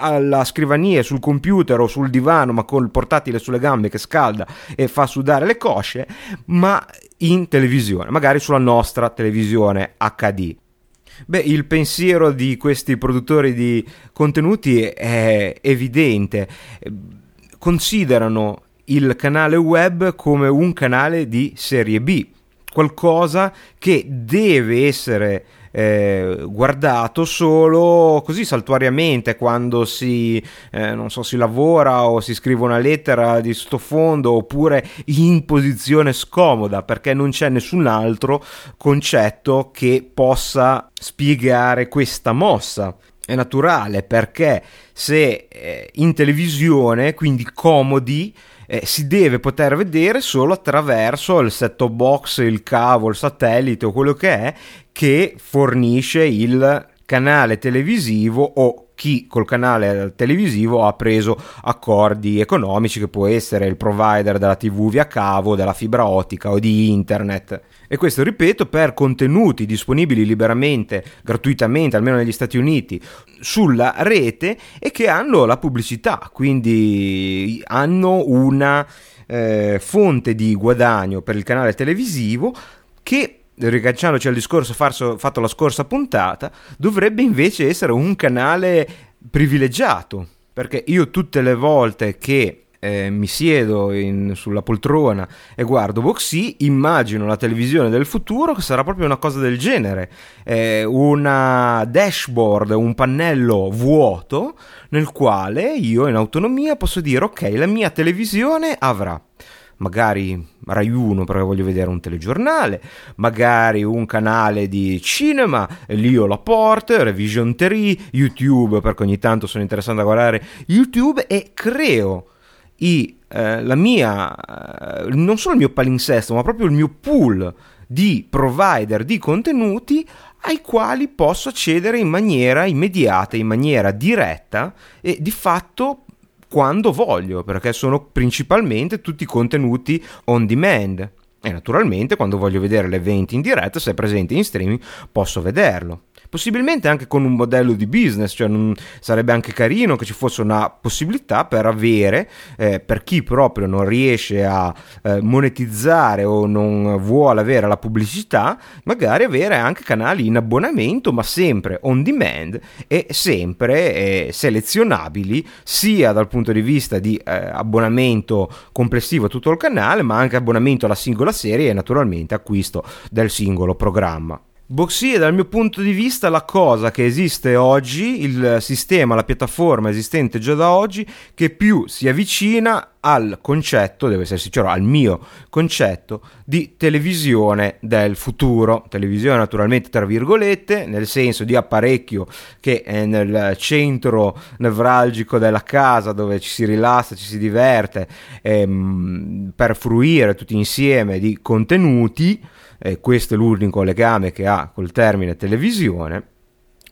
alla scrivania, sul computer o sul divano, ma col portatile sulle gambe che scalda e fa sudare le cosce, ma in televisione, magari sulla nostra televisione HD. Beh, il pensiero di questi produttori di contenuti è evidente. Considerano il canale web come un canale di serie B, qualcosa che deve essere eh, guardato solo così saltuariamente quando si, eh, non so, si lavora o si scrive una lettera di sottofondo oppure in posizione scomoda perché non c'è nessun altro concetto che possa spiegare questa mossa. È naturale perché se eh, in televisione, quindi comodi, eh, si deve poter vedere solo attraverso il set-top box, il cavo, il satellite o quello che è che fornisce il canale televisivo o chi col canale televisivo ha preso accordi economici che può essere il provider della TV via cavo, della fibra ottica o di internet. E questo, ripeto, per contenuti disponibili liberamente, gratuitamente, almeno negli Stati Uniti, sulla rete e che hanno la pubblicità, quindi hanno una eh, fonte di guadagno per il canale televisivo che ricacciandoci al discorso farso, fatto la scorsa puntata, dovrebbe invece essere un canale privilegiato perché io tutte le volte che eh, mi siedo in, sulla poltrona e guardo Boxy, immagino la televisione del futuro che sarà proprio una cosa del genere, eh, una dashboard, un pannello vuoto nel quale io in autonomia posso dire ok, la mia televisione avrà magari Rai 1 perché voglio vedere un telegiornale, magari un canale di cinema, lì ho la porta, Revision 3, YouTube perché ogni tanto sono interessato a guardare YouTube e creo i, eh, la mia, eh, non solo il mio palinsesto, ma proprio il mio pool di provider di contenuti ai quali posso accedere in maniera immediata, in maniera diretta e di fatto quando voglio, perché sono principalmente tutti contenuti on demand. E naturalmente quando voglio vedere l'evento in diretta, se è presente in streaming, posso vederlo possibilmente anche con un modello di business, cioè non, sarebbe anche carino che ci fosse una possibilità per avere, eh, per chi proprio non riesce a eh, monetizzare o non vuole avere la pubblicità, magari avere anche canali in abbonamento, ma sempre on demand e sempre eh, selezionabili sia dal punto di vista di eh, abbonamento complessivo a tutto il canale, ma anche abbonamento alla singola serie e naturalmente acquisto del singolo programma. Boxy è dal mio punto di vista la cosa che esiste oggi, il sistema, la piattaforma esistente già da oggi, che più si avvicina al concetto, devo essere sincero, al mio concetto di televisione del futuro. Televisione naturalmente tra virgolette, nel senso di apparecchio che è nel centro nevralgico della casa dove ci si rilassa, ci si diverte, ehm, per fruire tutti insieme di contenuti eh, questo è l'unico legame che ha col termine televisione,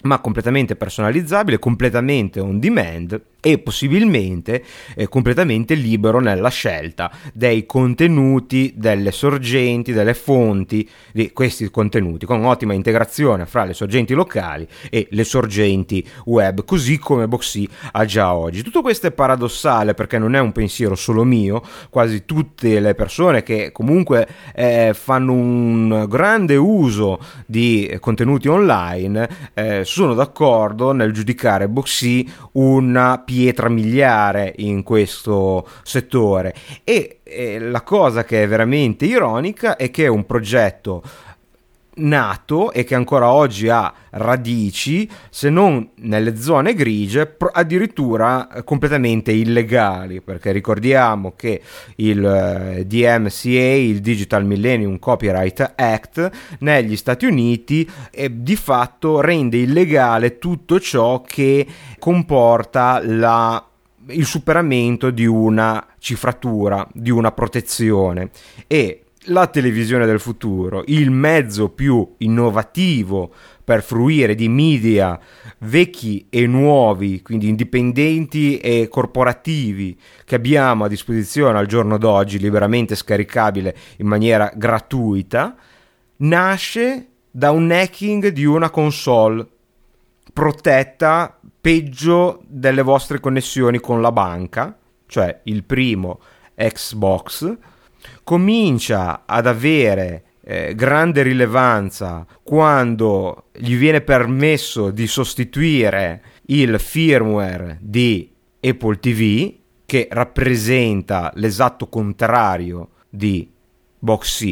ma completamente personalizzabile, completamente on demand e possibilmente eh, completamente libero nella scelta dei contenuti, delle sorgenti, delle fonti di questi contenuti, con ottima integrazione fra le sorgenti locali e le sorgenti web, così come Boxy ha già oggi. Tutto questo è paradossale perché non è un pensiero solo mio, quasi tutte le persone che comunque eh, fanno un grande uso di contenuti online eh, sono d'accordo nel giudicare Boxy una pietra miliare in questo settore. E, e la cosa che è veramente ironica è che un progetto nato e che ancora oggi ha radici, se non nelle zone grigie, addirittura completamente illegali, perché ricordiamo che il eh, DMCA, il Digital Millennium Copyright Act, negli Stati Uniti eh, di fatto rende illegale tutto ciò che comporta la il superamento di una cifratura, di una protezione. E la televisione del futuro, il mezzo più innovativo per fruire di media vecchi e nuovi, quindi indipendenti e corporativi, che abbiamo a disposizione al giorno d'oggi, liberamente scaricabile in maniera gratuita, nasce da un hacking di una console protetta peggio delle vostre connessioni con la banca, cioè il primo Xbox comincia ad avere eh, grande rilevanza quando gli viene permesso di sostituire il firmware di Apple TV che rappresenta l'esatto contrario di Box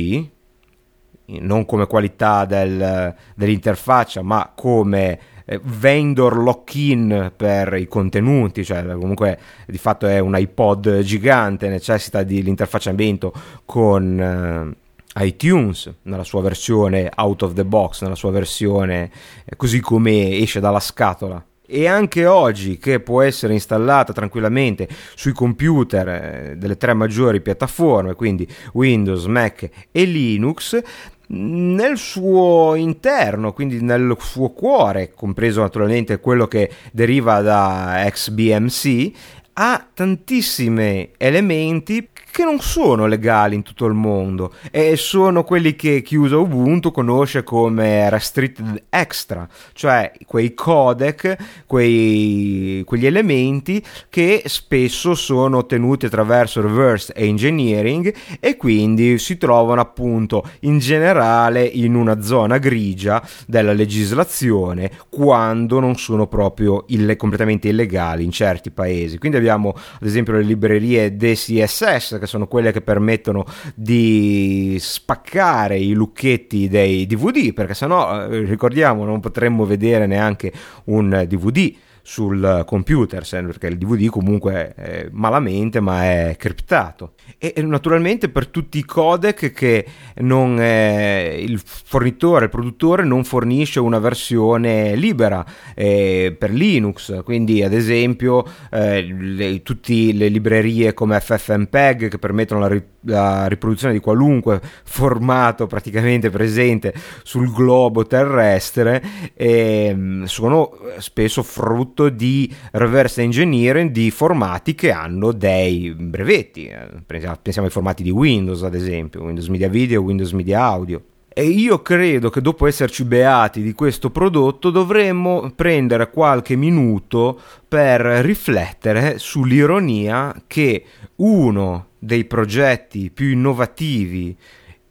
non come qualità del, dell'interfaccia ma come vendor lock-in per i contenuti, cioè comunque di fatto è un iPod gigante, necessita di l'interfacciamento con eh, iTunes nella sua versione out of the box, nella sua versione eh, così come esce dalla scatola. E anche oggi che può essere installata tranquillamente sui computer eh, delle tre maggiori piattaforme, quindi Windows, Mac e Linux, nel suo interno, quindi nel suo cuore, compreso naturalmente quello che deriva da XBMC, ha tantissimi elementi che non sono legali in tutto il mondo e sono quelli che chi usa Ubuntu conosce come restricted extra, cioè quei codec, quei, quegli elementi che spesso sono ottenuti attraverso reverse engineering e quindi si trovano appunto in generale in una zona grigia della legislazione quando non sono proprio ille- completamente illegali in certi paesi. Quindi abbiamo ad esempio le librerie DCSS che sono quelle che permettono di spaccare i lucchetti dei DVD perché sennò eh, ricordiamo non potremmo vedere neanche un DVD sul computer, perché il DVD comunque è malamente ma è criptato. E naturalmente per tutti i codec che non è, il fornitore, il produttore non fornisce una versione libera eh, per Linux, quindi ad esempio eh, tutte le librerie come FFmpeg che permettono la, la riproduzione di qualunque formato praticamente presente sul globo terrestre eh, sono spesso frutto frutto di reverse engineering di formati che hanno dei brevetti. Eh, pensiamo ai formati di Windows, ad esempio, Windows Media Video, Windows Media Audio. E io credo che dopo esserci beati di questo prodotto dovremmo prendere qualche minuto per riflettere sull'ironia che uno dei progetti più innovativi,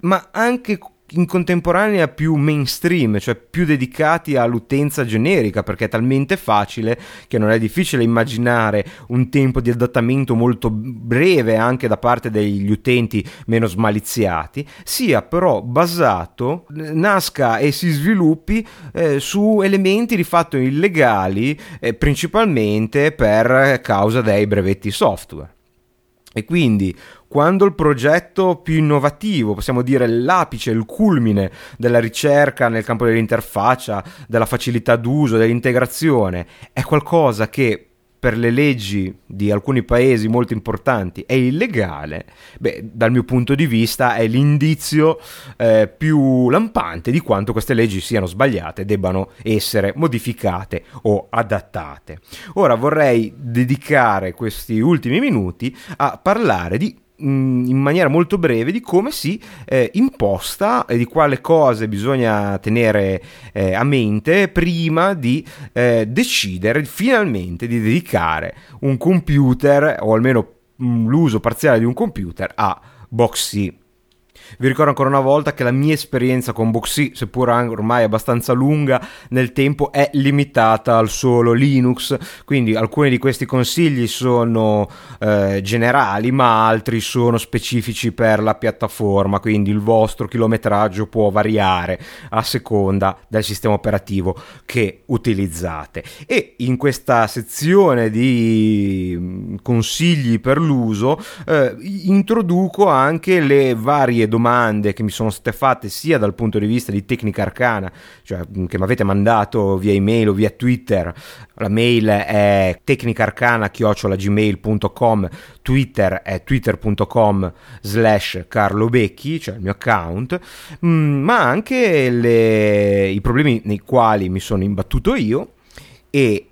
ma anche in contemporanea più mainstream, cioè più dedicati all'utenza generica, perché è talmente facile che non è difficile immaginare un tempo di adattamento molto breve anche da parte degli utenti meno smaliziati, sia però basato, nasca e si sviluppi eh, su elementi di fatto illegali, eh, principalmente per causa dei brevetti software. E quindi quando il progetto più innovativo, possiamo dire l'apice, il culmine della ricerca nel campo dell'interfaccia, della facilità d'uso, dell'integrazione, è qualcosa che per le leggi di alcuni paesi molto importanti è illegale, beh, dal mio punto di vista è l'indizio eh, più lampante di quanto queste leggi siano sbagliate, debbano essere modificate o adattate. Ora vorrei dedicare questi ultimi minuti a parlare di in maniera molto breve di come si eh, imposta e di quale cose bisogna tenere eh, a mente prima di eh, decidere finalmente di dedicare un computer o almeno l'uso parziale di un computer a Boxy vi ricordo ancora una volta che la mia esperienza con Boxy, seppur ormai abbastanza lunga nel tempo, è limitata al solo Linux, quindi alcuni di questi consigli sono eh, generali, ma altri sono specifici per la piattaforma, quindi il vostro chilometraggio può variare a seconda del sistema operativo che utilizzate. E in questa sezione di mm, consigli per l'uso eh, introduco anche le varie domande che mi sono state fatte sia dal punto di vista di tecnica arcana, cioè che mi avete mandato via email o via Twitter. La mail è tecnicarcana-gmail.com, Twitter è twitter.com slash carlobecchi, cioè il mio account, ma anche le, i problemi nei quali mi sono imbattuto io e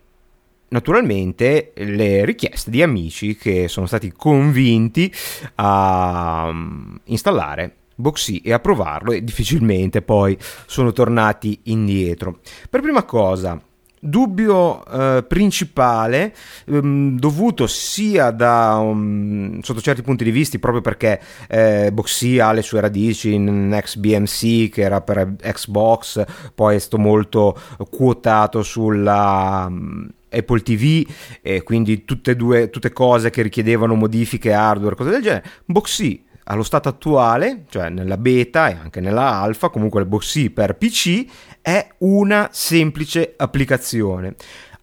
naturalmente le richieste di amici che sono stati convinti a um, installare Boxy e a provarlo e difficilmente poi sono tornati indietro. Per prima cosa, dubbio eh, principale ehm, dovuto sia da um, sotto certi punti di vista proprio perché eh, Boxy ha le sue radici in XBMC che era per Xbox poi è stato molto quotato sulla um, Apple TV, e quindi tutte, due, tutte cose che richiedevano modifiche hardware, cose del genere. Boxy allo stato attuale, cioè nella beta e anche nella alfa, comunque il Boxy per PC è una semplice applicazione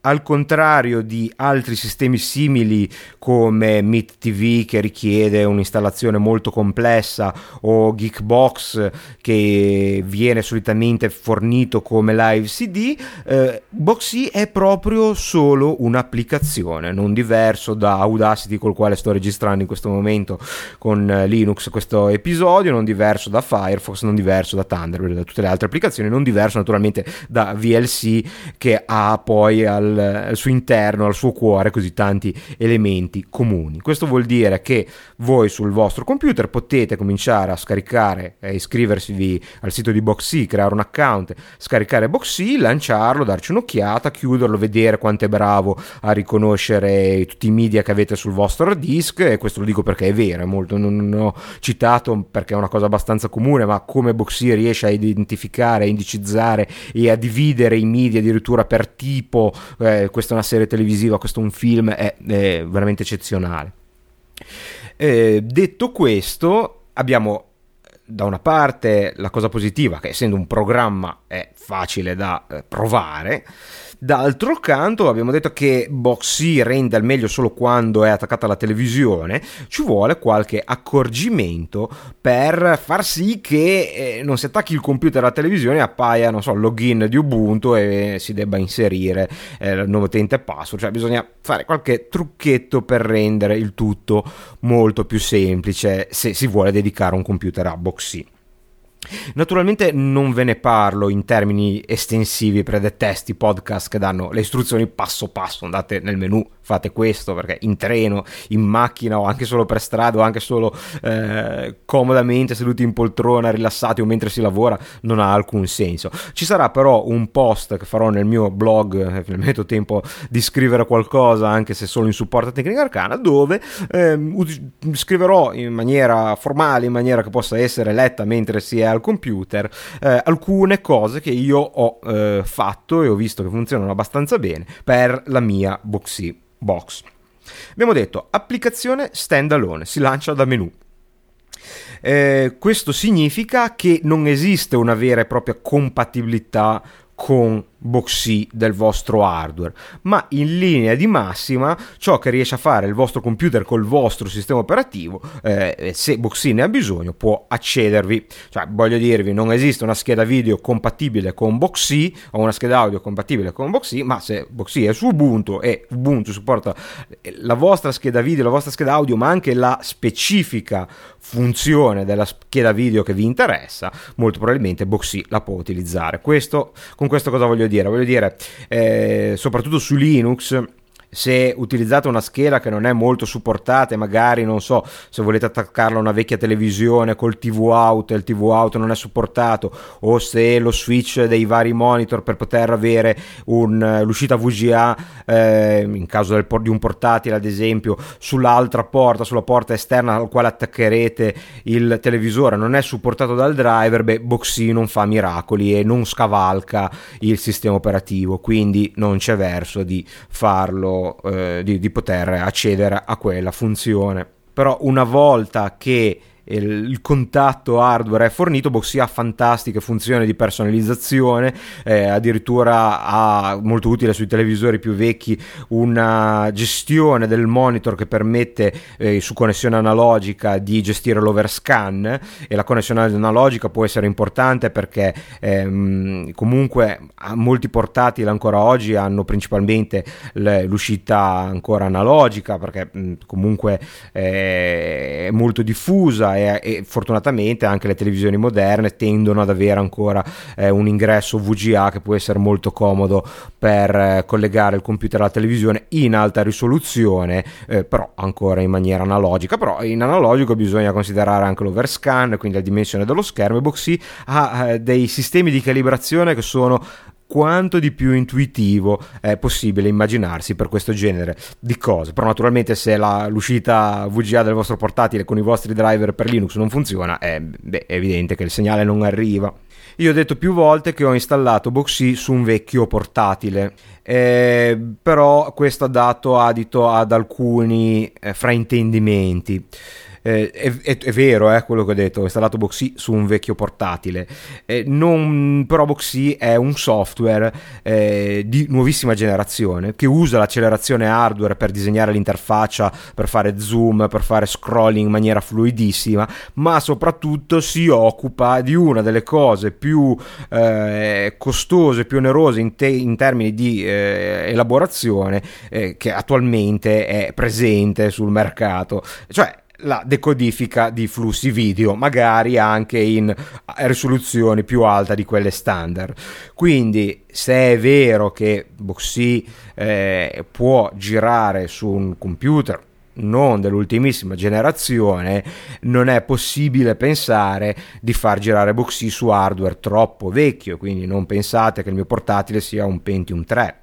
al contrario di altri sistemi simili come Meet TV che richiede un'installazione molto complessa o Geekbox che viene solitamente fornito come live CD, eh, Boxy è proprio solo un'applicazione, non diverso da Audacity col quale sto registrando in questo momento con Linux questo episodio, non diverso da Firefox, non diverso da Thunderbird, da tutte le altre applicazioni, non diverso naturalmente da VLC che ha poi al al, al, suo interno, al suo cuore, così tanti elementi comuni. Questo vuol dire che voi sul vostro computer potete cominciare a scaricare e iscriversi al sito di Boxy, creare un account, scaricare Boxy, lanciarlo, darci un'occhiata, chiuderlo, vedere quanto è bravo a riconoscere tutti i media che avete sul vostro hard disk e questo lo dico perché è vero, è molto, non, non ho citato perché è una cosa abbastanza comune, ma come Boxy riesce a identificare, a indicizzare e a dividere i media addirittura per tipo, eh, questa è una serie televisiva, questo è un film, è, è veramente eccezionale. Eh, detto questo, abbiamo da una parte la cosa positiva che essendo un programma è facile da eh, provare D'altro canto abbiamo detto che Boxy rende al meglio solo quando è attaccata alla televisione, ci vuole qualche accorgimento per far sì che eh, non si attacchi il computer alla televisione e appaia, non so, login di Ubuntu e si debba inserire eh, il nuovo utente password, cioè bisogna fare qualche trucchetto per rendere il tutto molto più semplice se si vuole dedicare un computer a Boxy. Naturalmente non ve ne parlo in termini estensivi per detesti podcast che danno le istruzioni passo passo, andate nel menu, fate questo perché in treno, in macchina o anche solo per strada o anche solo eh, comodamente seduti in poltrona, rilassati o mentre si lavora, non ha alcun senso. Ci sarà però un post che farò nel mio blog, eh, finalmente ho tempo di scrivere qualcosa anche se solo in supporto a Tecnica Arcana, dove eh, scriverò in maniera formale, in maniera che possa essere letta mentre si è al computer eh, alcune cose che io ho eh, fatto e ho visto che funzionano abbastanza bene per la mia Boxy Box. Abbiamo detto applicazione standalone, si lancia da menu. Eh, questo significa che non esiste una vera e propria compatibilità con Boxy del vostro hardware, ma in linea di massima ciò che riesce a fare il vostro computer col vostro sistema operativo, eh, se Boxy ne ha bisogno, può accedervi. Cioè, voglio dirvi, non esiste una scheda video compatibile con Boxy o una scheda audio compatibile con Boxy, ma se Boxy è su Ubuntu e Ubuntu supporta la vostra scheda video, la vostra scheda audio, ma anche la specifica funzione della scheda video che vi interessa, molto probabilmente Boxy la può utilizzare. Questo, con questo cosa voglio? Voglio dire, eh, soprattutto su Linux se utilizzate una scheda che non è molto supportata magari non so se volete attaccarla a una vecchia televisione col TV out e il TV out non è supportato o se lo switch dei vari monitor per poter avere un, l'uscita VGA eh, in caso del, di un portatile ad esempio sull'altra porta sulla porta esterna al quale attaccherete il televisore non è supportato dal driver beh Boxy non fa miracoli e non scavalca il sistema operativo. Quindi non c'è verso di farlo eh, di, di poter accedere a quella funzione. Però una volta che il contatto hardware è fornito, Boxy ha fantastiche funzioni di personalizzazione, eh, addirittura ha molto utile sui televisori più vecchi una gestione del monitor che permette eh, su connessione analogica di gestire l'overscan e la connessione analogica può essere importante perché ehm, comunque molti portatili ancora oggi hanno principalmente l'uscita ancora analogica perché mh, comunque eh, è molto diffusa e, e, fortunatamente anche le televisioni moderne tendono ad avere ancora eh, un ingresso VGA che può essere molto comodo per eh, collegare il computer alla televisione in alta risoluzione, eh, però ancora in maniera analogica. Però in analogico bisogna considerare anche l'overscan, quindi la dimensione dello schermo e Boxy ha eh, dei sistemi di calibrazione che sono quanto di più intuitivo è possibile immaginarsi per questo genere di cose. Però naturalmente se la, l'uscita VGA del vostro portatile con i vostri driver per Linux non funziona, è, beh, è evidente che il segnale non arriva. Io ho detto più volte che ho installato Boxy su un vecchio portatile, eh, però questo ha dato adito ad alcuni eh, fraintendimenti eh, è, è, è, vero eh, quello che ho detto, ho installato Boxy su un vecchio portatile, eh, non, però Boxy è un software eh, di nuovissima generazione che usa l'accelerazione hardware per disegnare l'interfaccia, per fare zoom, per fare scrolling in maniera fluidissima, ma soprattutto si occupa di una delle cose più eh, costose, più onerose in, te- in termini di eh, elaborazione che attualmente è presente sul mercato, cioè la decodifica di flussi video, magari anche in risoluzioni più alte di quelle standard. Quindi, se è vero che Boxy eh, può girare su un computer non dell'ultimissima generazione, non è possibile pensare di far girare Boxy su hardware troppo vecchio, quindi non pensate che il mio portatile sia un Pentium 3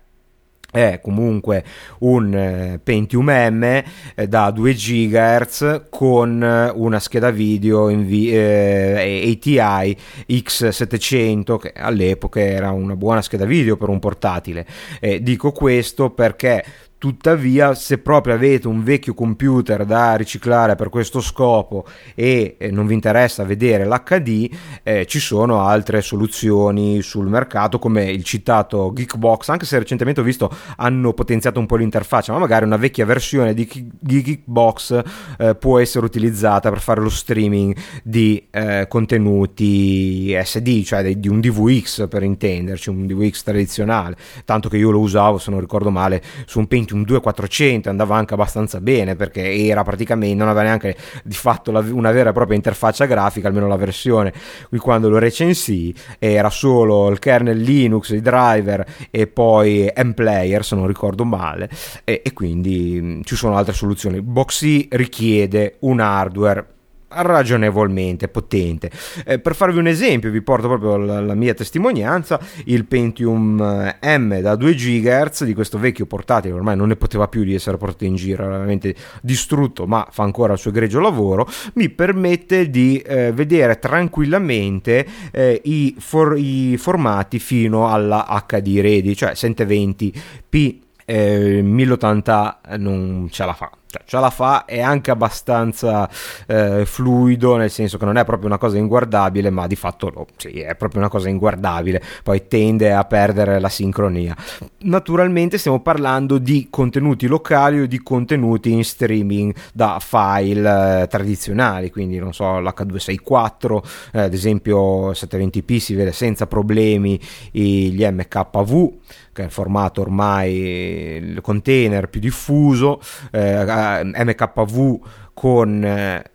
è comunque un eh, Pentium M eh, da 2 GHz con eh, una scheda video in v- eh, ATI X700 che all'epoca era una buona scheda video per un portatile. Eh, dico questo perché Tuttavia, se proprio avete un vecchio computer da riciclare per questo scopo e eh, non vi interessa vedere l'HD, eh, ci sono altre soluzioni sul mercato come il citato Geekbox, anche se recentemente ho visto hanno potenziato un po' l'interfaccia, ma magari una vecchia versione di Geekbox eh, può essere utilizzata per fare lo streaming di eh, contenuti SD, cioè di un DVX per intenderci, un DVX tradizionale, tanto che io lo usavo, se non ricordo male, su un Paint Pentium 2400 andava anche abbastanza bene perché era praticamente non aveva neanche di fatto la, una vera e propria interfaccia grafica almeno la versione qui quando lo recensì. Era solo il kernel Linux i driver e poi mPlayer se non ricordo male e, e quindi mh, ci sono altre soluzioni. Boxy richiede un hardware ragionevolmente potente. Eh, per farvi un esempio, vi porto proprio la, la, mia testimonianza: il Pentium eh, M da 2 GHz di questo vecchio portatile, ormai non ne poteva più di essere portato in giro, era veramente distrutto, ma fa ancora il suo egregio lavoro. Mi permette di eh, vedere tranquillamente eh, i, for- i, formati fino alla HD ready, cioè 720p. 1080 non ce la fa cioè, ce la fa, è anche abbastanza eh, fluido, nel senso che non è proprio una cosa inguardabile, ma di fatto lo, sì, è proprio una cosa inguardabile, poi tende a perdere la sincronia. Naturalmente stiamo parlando di contenuti locali o di contenuti in streaming da file eh, tradizionali, quindi non so, l'H264, eh, ad esempio 720p si vede senza problemi gli MKV che è il formato ormai il container più diffuso, eh, MKV con eh,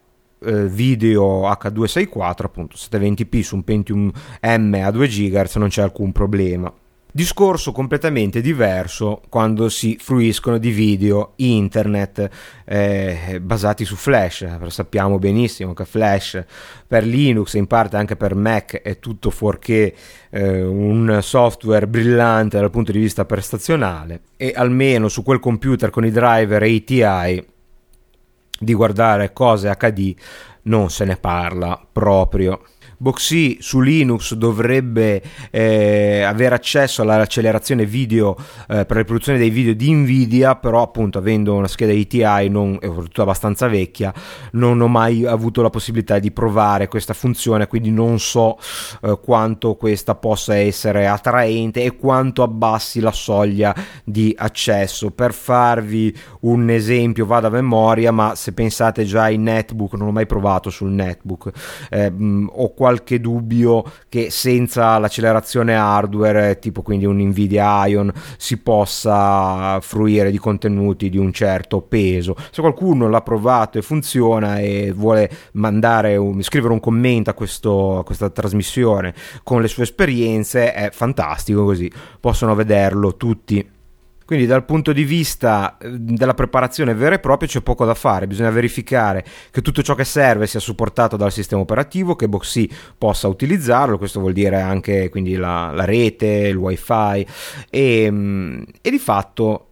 video H264, appunto 720p su un Pentium M a 2 GHz non c'è alcun problema. Discorso completamente diverso quando si fruiscono di video internet eh, basati su Flash. Sappiamo benissimo che Flash per Linux e in parte anche per Mac è tutto fuorché eh, un software brillante dal punto di vista prestazionale e almeno su quel computer con i driver ATI di guardare cose HD non se ne parla proprio. Boxy su Linux dovrebbe eh, avere accesso all'accelerazione video eh, per la riproduzione dei video di Nvidia, però appunto avendo una scheda ATI non, soprattutto abbastanza vecchia, non ho mai avuto la possibilità di provare questa funzione, quindi non so eh, quanto questa possa essere attraente e quanto abbassi la soglia di accesso. Per farvi un esempio vado a memoria, ma se pensate già ai netbook, non ho mai provato sul netbook, eh, ho qualche qualche dubbio che senza l'accelerazione hardware, tipo quindi un Nvidia Ion, si possa fruire di contenuti di un certo peso. Se qualcuno l'ha provato e funziona e vuole mandare un, scrivere un commento a, questo, a questa trasmissione con le sue esperienze, è fantastico così possono vederlo tutti. Quindi dal punto di vista eh, della preparazione vera e propria c'è poco da fare, bisogna verificare che tutto ciò che serve sia supportato dal sistema operativo, che Boxy possa utilizzarlo, questo vuol dire anche quindi la, la rete, il wifi e, mm, e di fatto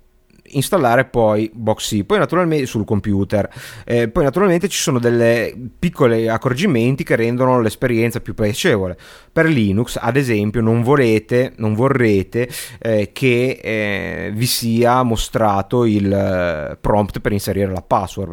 installare poi Boxy, poi naturalmente sul computer. Eh, poi naturalmente ci sono delle piccoli accorgimenti che rendono l'esperienza più piacevole. Per Linux, ad esempio, non volete, non vorrete eh, che eh, vi sia mostrato il eh, prompt per inserire la password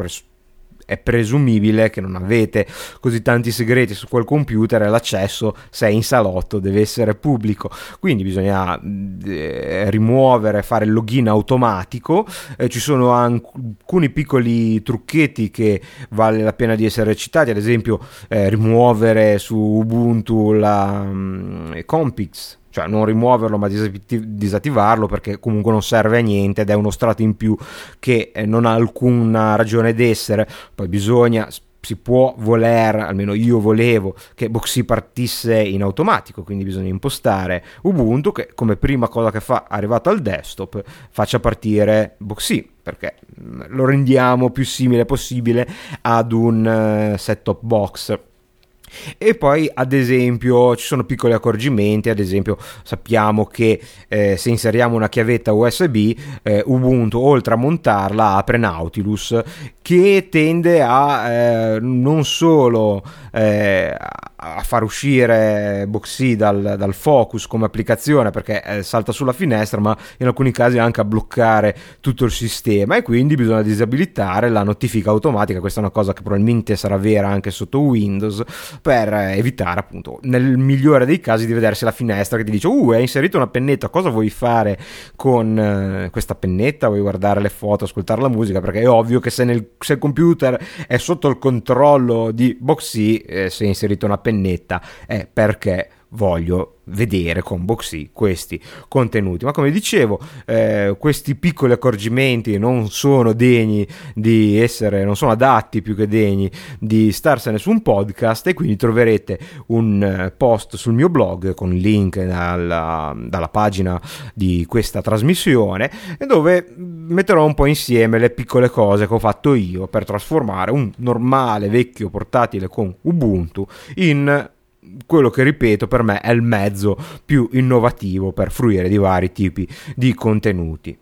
è presumibile che non avete così tanti segreti su quel computer e l'accesso se è in salotto deve essere pubblico. Quindi bisogna eh, rimuovere fare il login automatico. Eh, ci sono alcuni piccoli trucchetti che vale la pena di essere citati ad esempio eh, rimuovere su Ubuntu la um, Compix cioè non rimuoverlo ma disattivarlo perché comunque non serve a niente ed è uno strato in più che eh, non ha alcuna ragione d'essere, poi bisogna si può voler, almeno io volevo, che Boxy partisse in automatico, quindi bisogna impostare Ubuntu che come prima cosa che fa arrivato al desktop faccia partire Boxy perché mm, lo rendiamo più simile possibile ad un uh, set-top box e poi ad esempio ci sono piccoli accorgimenti, ad esempio sappiamo che eh, se inseriamo una chiavetta USB eh, Ubuntu oltre a montarla apre Nautilus che tende a eh, non solo eh, a far uscire Boxy dal, dal, focus come applicazione perché eh, salta sulla finestra ma in alcuni casi anche a bloccare tutto il sistema. E quindi bisogna disabilitare la notifica automatica questa è una cosa che probabilmente sarà vera anche sotto Windows per evitare appunto nel migliore dei casi di vedersi la finestra che ti dice uh hai inserito una pennetta cosa vuoi fare con eh, questa pennetta? Vuoi guardare le foto ascoltare la musica? Perché è ovvio che se, nel, se il computer è sotto il controllo di Boxy eh, se hai inserito una pennetta è perché voglio vedere con Boxy questi contenuti. Ma come dicevo, eh, questi piccoli accorgimenti non sono degni di essere, non sono adatti più che degni di starsene su un podcast e quindi troverete un eh, post sul mio blog con il link dalla, dalla pagina di questa trasmissione dove metterò un po' insieme le piccole cose che ho fatto io per trasformare un normale vecchio portatile con Ubuntu in quello che ripeto per me è il mezzo più innovativo per fruire di vari tipi di contenuti.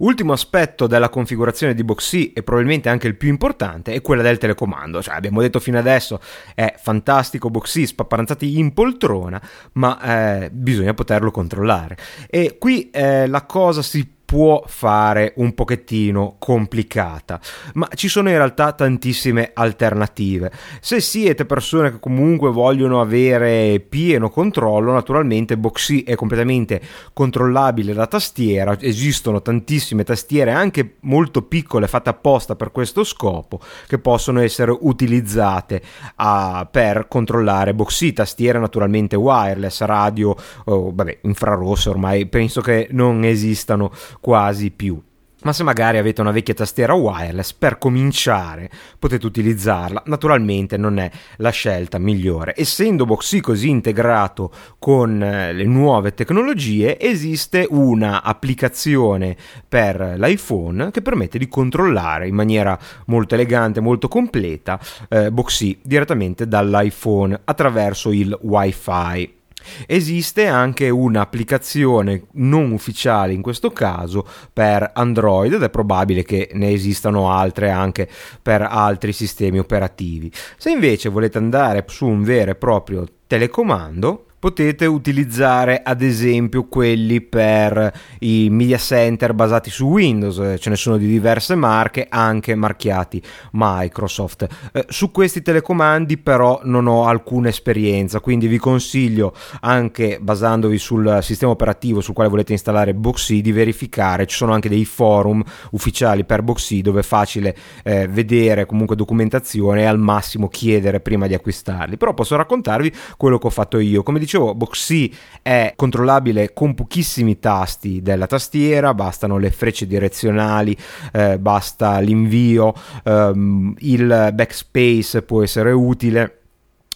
Ultimo aspetto della configurazione di Boxy e probabilmente anche il più importante è quella del telecomando. Cioè, abbiamo detto fino adesso è fantastico Boxy, spapparanzati in poltrona, ma eh, bisogna poterlo controllare. E qui eh, la cosa si può fare un pochettino complicata, ma ci sono in realtà tantissime alternative. Se siete persone che comunque vogliono avere pieno controllo, naturalmente Boxy è completamente controllabile da tastiera, esistono tantissime tastiere anche molto piccole fatte apposta per questo scopo che possono essere utilizzate a, per controllare Boxy, tastiere naturalmente wireless, radio, oh, vabbè, infrarosse ormai penso che non esistano quasi più. Ma se magari avete una vecchia tastiera wireless, per cominciare potete utilizzarla. Naturalmente non è la scelta migliore. Essendo Boxy così integrato con eh, le nuove tecnologie, esiste una applicazione per l'iPhone che permette di controllare in maniera molto elegante, molto completa eh, Boxy direttamente dall'iPhone attraverso il WiFi. Esiste anche un'applicazione non ufficiale in questo caso per Android ed è probabile che ne esistano altre anche per altri sistemi operativi. Se invece volete andare su un vero e proprio telecomando, potete utilizzare ad esempio quelli per i media center basati su Windows, eh, ce ne sono di diverse marche, anche marchiati Microsoft. Eh, su questi telecomandi però non ho alcuna esperienza, quindi vi consiglio anche basandovi sul sistema operativo sul quale volete installare Boxy di verificare, ci sono anche dei forum ufficiali per Boxy dove è facile eh, vedere comunque documentazione e al massimo chiedere prima di acquistarli, però posso raccontarvi quello che ho fatto io, come dicevo, Boxy è controllabile con pochissimi tasti della tastiera, bastano le frecce direzionali, eh, basta l'invio, ehm, il backspace può essere utile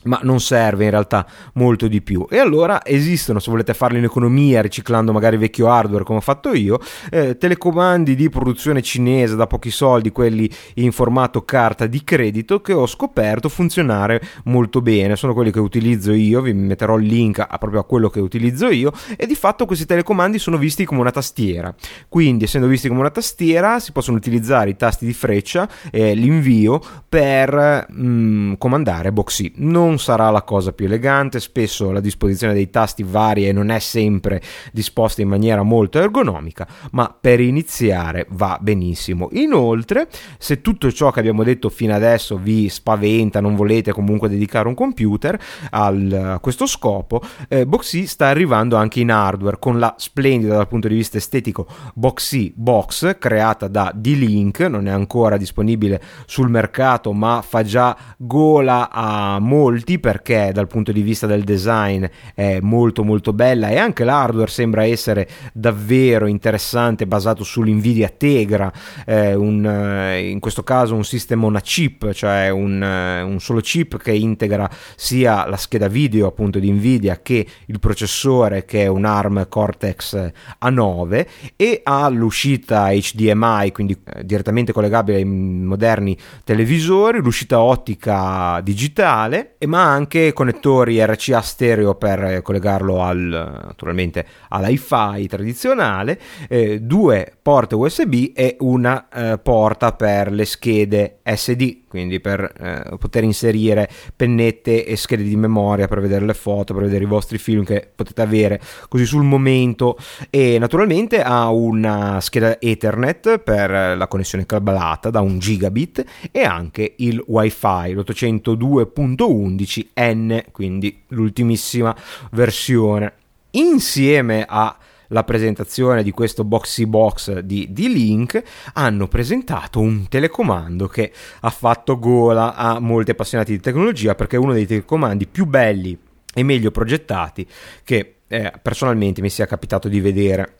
ma non serve in realtà molto di più. E allora esistono, se volete farlo in economia, riciclando magari vecchio hardware come ho fatto io, eh, telecomandi di produzione cinese da pochi soldi, quelli in formato carta di credito, che ho scoperto funzionare molto bene. Sono quelli che utilizzo io, vi metterò il link a, proprio a quello che utilizzo io, e di fatto questi telecomandi sono visti come una tastiera. Quindi, essendo visti come una tastiera, si possono utilizzare i tasti di freccia e l'invio per mm, comandare Boxy. Non non sarà la cosa più elegante, spesso la disposizione dei tasti varia e non è sempre disposta in maniera molto ergonomica, ma per iniziare va benissimo. Inoltre, se tutto ciò che abbiamo detto fino adesso vi spaventa, non volete comunque dedicare un computer al, a questo scopo, eh, Boxy sta arrivando anche in hardware con la splendida dal punto di vista estetico Boxy Box creata da D-Link, non è ancora disponibile sul mercato ma fa già gola a molti molti perché dal punto di vista del design è molto molto bella e anche l'hardware sembra essere davvero interessante basato sull'Nvidia Tegra, eh, un, eh, in questo caso un sistema on chip, cioè un, eh, un, solo chip che integra sia la scheda video appunto di Nvidia che il processore che è un ARM Cortex A9 e ha l'uscita HDMI, quindi eh, direttamente collegabile ai moderni televisori, l'uscita ottica digitale, ma anche connettori RCA stereo per collegarlo al, naturalmente all'iFi tradizionale, eh, due porte USB e una eh, porta per le schede SD, quindi per eh, poter inserire pennette e schede di memoria per vedere le foto, per vedere i vostri film che potete avere così sul momento. E naturalmente ha una scheda Ethernet per la connessione cablata da un gigabit e anche il wifi l'802.11n quindi l'ultimissima versione. Insieme a la presentazione di questo boxy box di, di Link hanno presentato un telecomando che ha fatto gola a molti appassionati di tecnologia perché è uno dei telecomandi più belli e meglio progettati che eh, personalmente mi sia capitato di vedere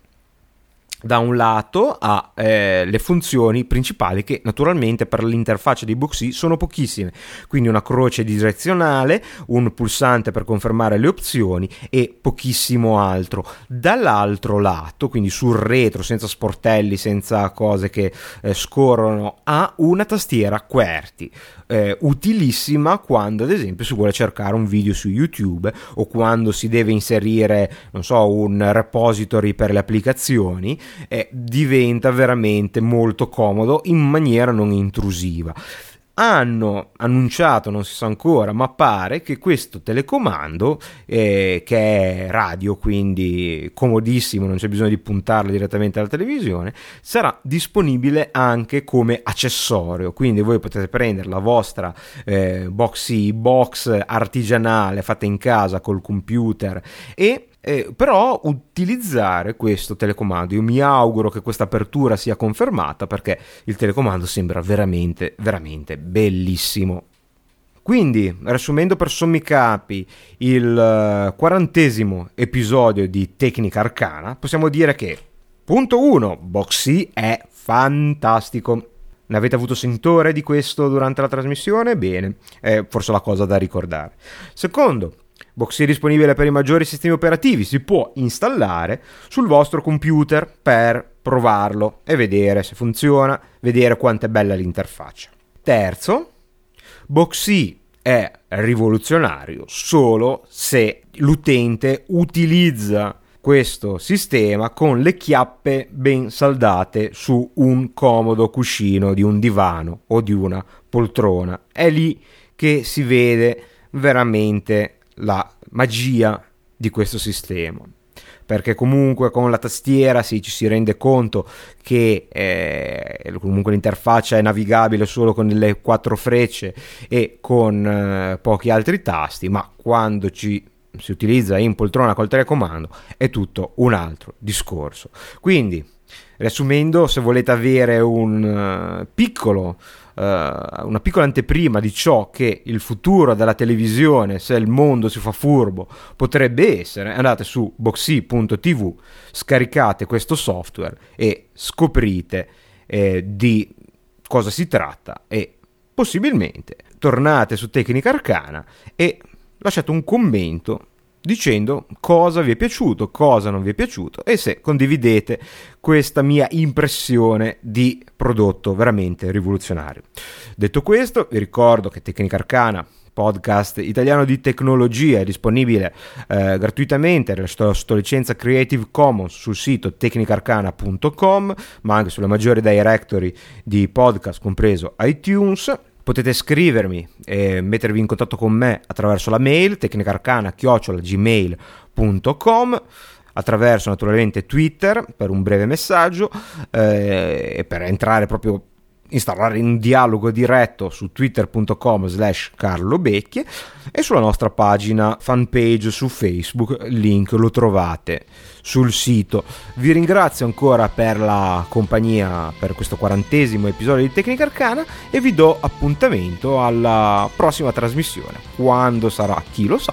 da un lato ha eh, le funzioni principali che naturalmente per l'interfaccia di Boxy sono pochissime, quindi una croce direzionale, un pulsante per confermare le opzioni e pochissimo altro. Dall'altro lato, quindi sul retro, senza sportelli, senza cose che eh, scorrono, ha una tastiera QWERTY eh, utilissima quando ad esempio si vuole cercare un video su YouTube o quando si deve inserire, non so, un repository per le applicazioni, eh, diventa veramente molto comodo in maniera non intrusiva hanno annunciato, non si sa ancora, ma pare che questo telecomando, eh, che è radio, quindi comodissimo, non c'è bisogno di puntarlo direttamente alla televisione, sarà disponibile anche come accessorio. Quindi voi potete prendere la vostra eh, boxy box artigianale fatta in casa col computer e eh, però utilizzare questo telecomando. Io mi auguro che questa apertura sia confermata perché il telecomando sembra veramente, veramente bellissimo. Quindi, riassumendo per sommi capi il uh, quarantesimo episodio di Tecnica Arcana, possiamo dire che, punto 1, Boxy è fantastico. Ne avete avuto sentore di questo durante la trasmissione? Bene, è forse la cosa da ricordare. Secondo, Boxy è disponibile per i maggiori sistemi operativi, si può installare sul vostro computer per provarlo e vedere se funziona, vedere quanto è bella l'interfaccia. Terzo, Boxy è rivoluzionario solo se l'utente utilizza questo sistema con le chiappe ben saldate su un comodo cuscino di un divano o di una poltrona. È lì che si vede veramente la magia di questo sistema perché comunque con la tastiera sì, ci si rende conto che eh, comunque l'interfaccia è navigabile solo con le quattro frecce e con eh, pochi altri tasti, ma quando ci si utilizza in poltrona col telecomando è tutto un altro discorso. Quindi, riassumendo, se volete avere un uh, piccolo uh, una piccola anteprima di ciò che il futuro della televisione, se il mondo si fa furbo, potrebbe essere, andate su boxy.tv, scaricate questo software e scoprite eh, di cosa si tratta e possibilmente tornate su Tecnica Arcana e lasciate un commento dicendo cosa vi è piaciuto, cosa non vi è piaciuto e se condividete questa mia impressione di prodotto veramente rivoluzionario. Detto questo, vi ricordo che Tecnica Arcana podcast italiano di tecnologia è disponibile eh, gratuitamente sotto licenza Creative Commons sul sito tecnicarcana.com ma anche sulle maggiori directory di podcast compreso iTunes Potete scrivermi e mettervi in contatto con me attraverso la mail tecnicarcana-gmail.com attraverso naturalmente Twitter per un breve messaggio eh, e per entrare proprio installare un dialogo diretto su twitter.com slash carlobecchie e sulla nostra pagina fanpage su Facebook, link lo trovate sul sito. Vi ringrazio ancora per la compagnia per questo quarantesimo episodio di Tecnica Arcana e vi do appuntamento alla prossima trasmissione. Quando sarà, chi lo sa,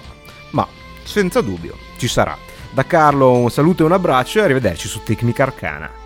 ma senza dubbio ci sarà. Da Carlo un saluto e un abbraccio e arrivederci su Tecnica Arcana.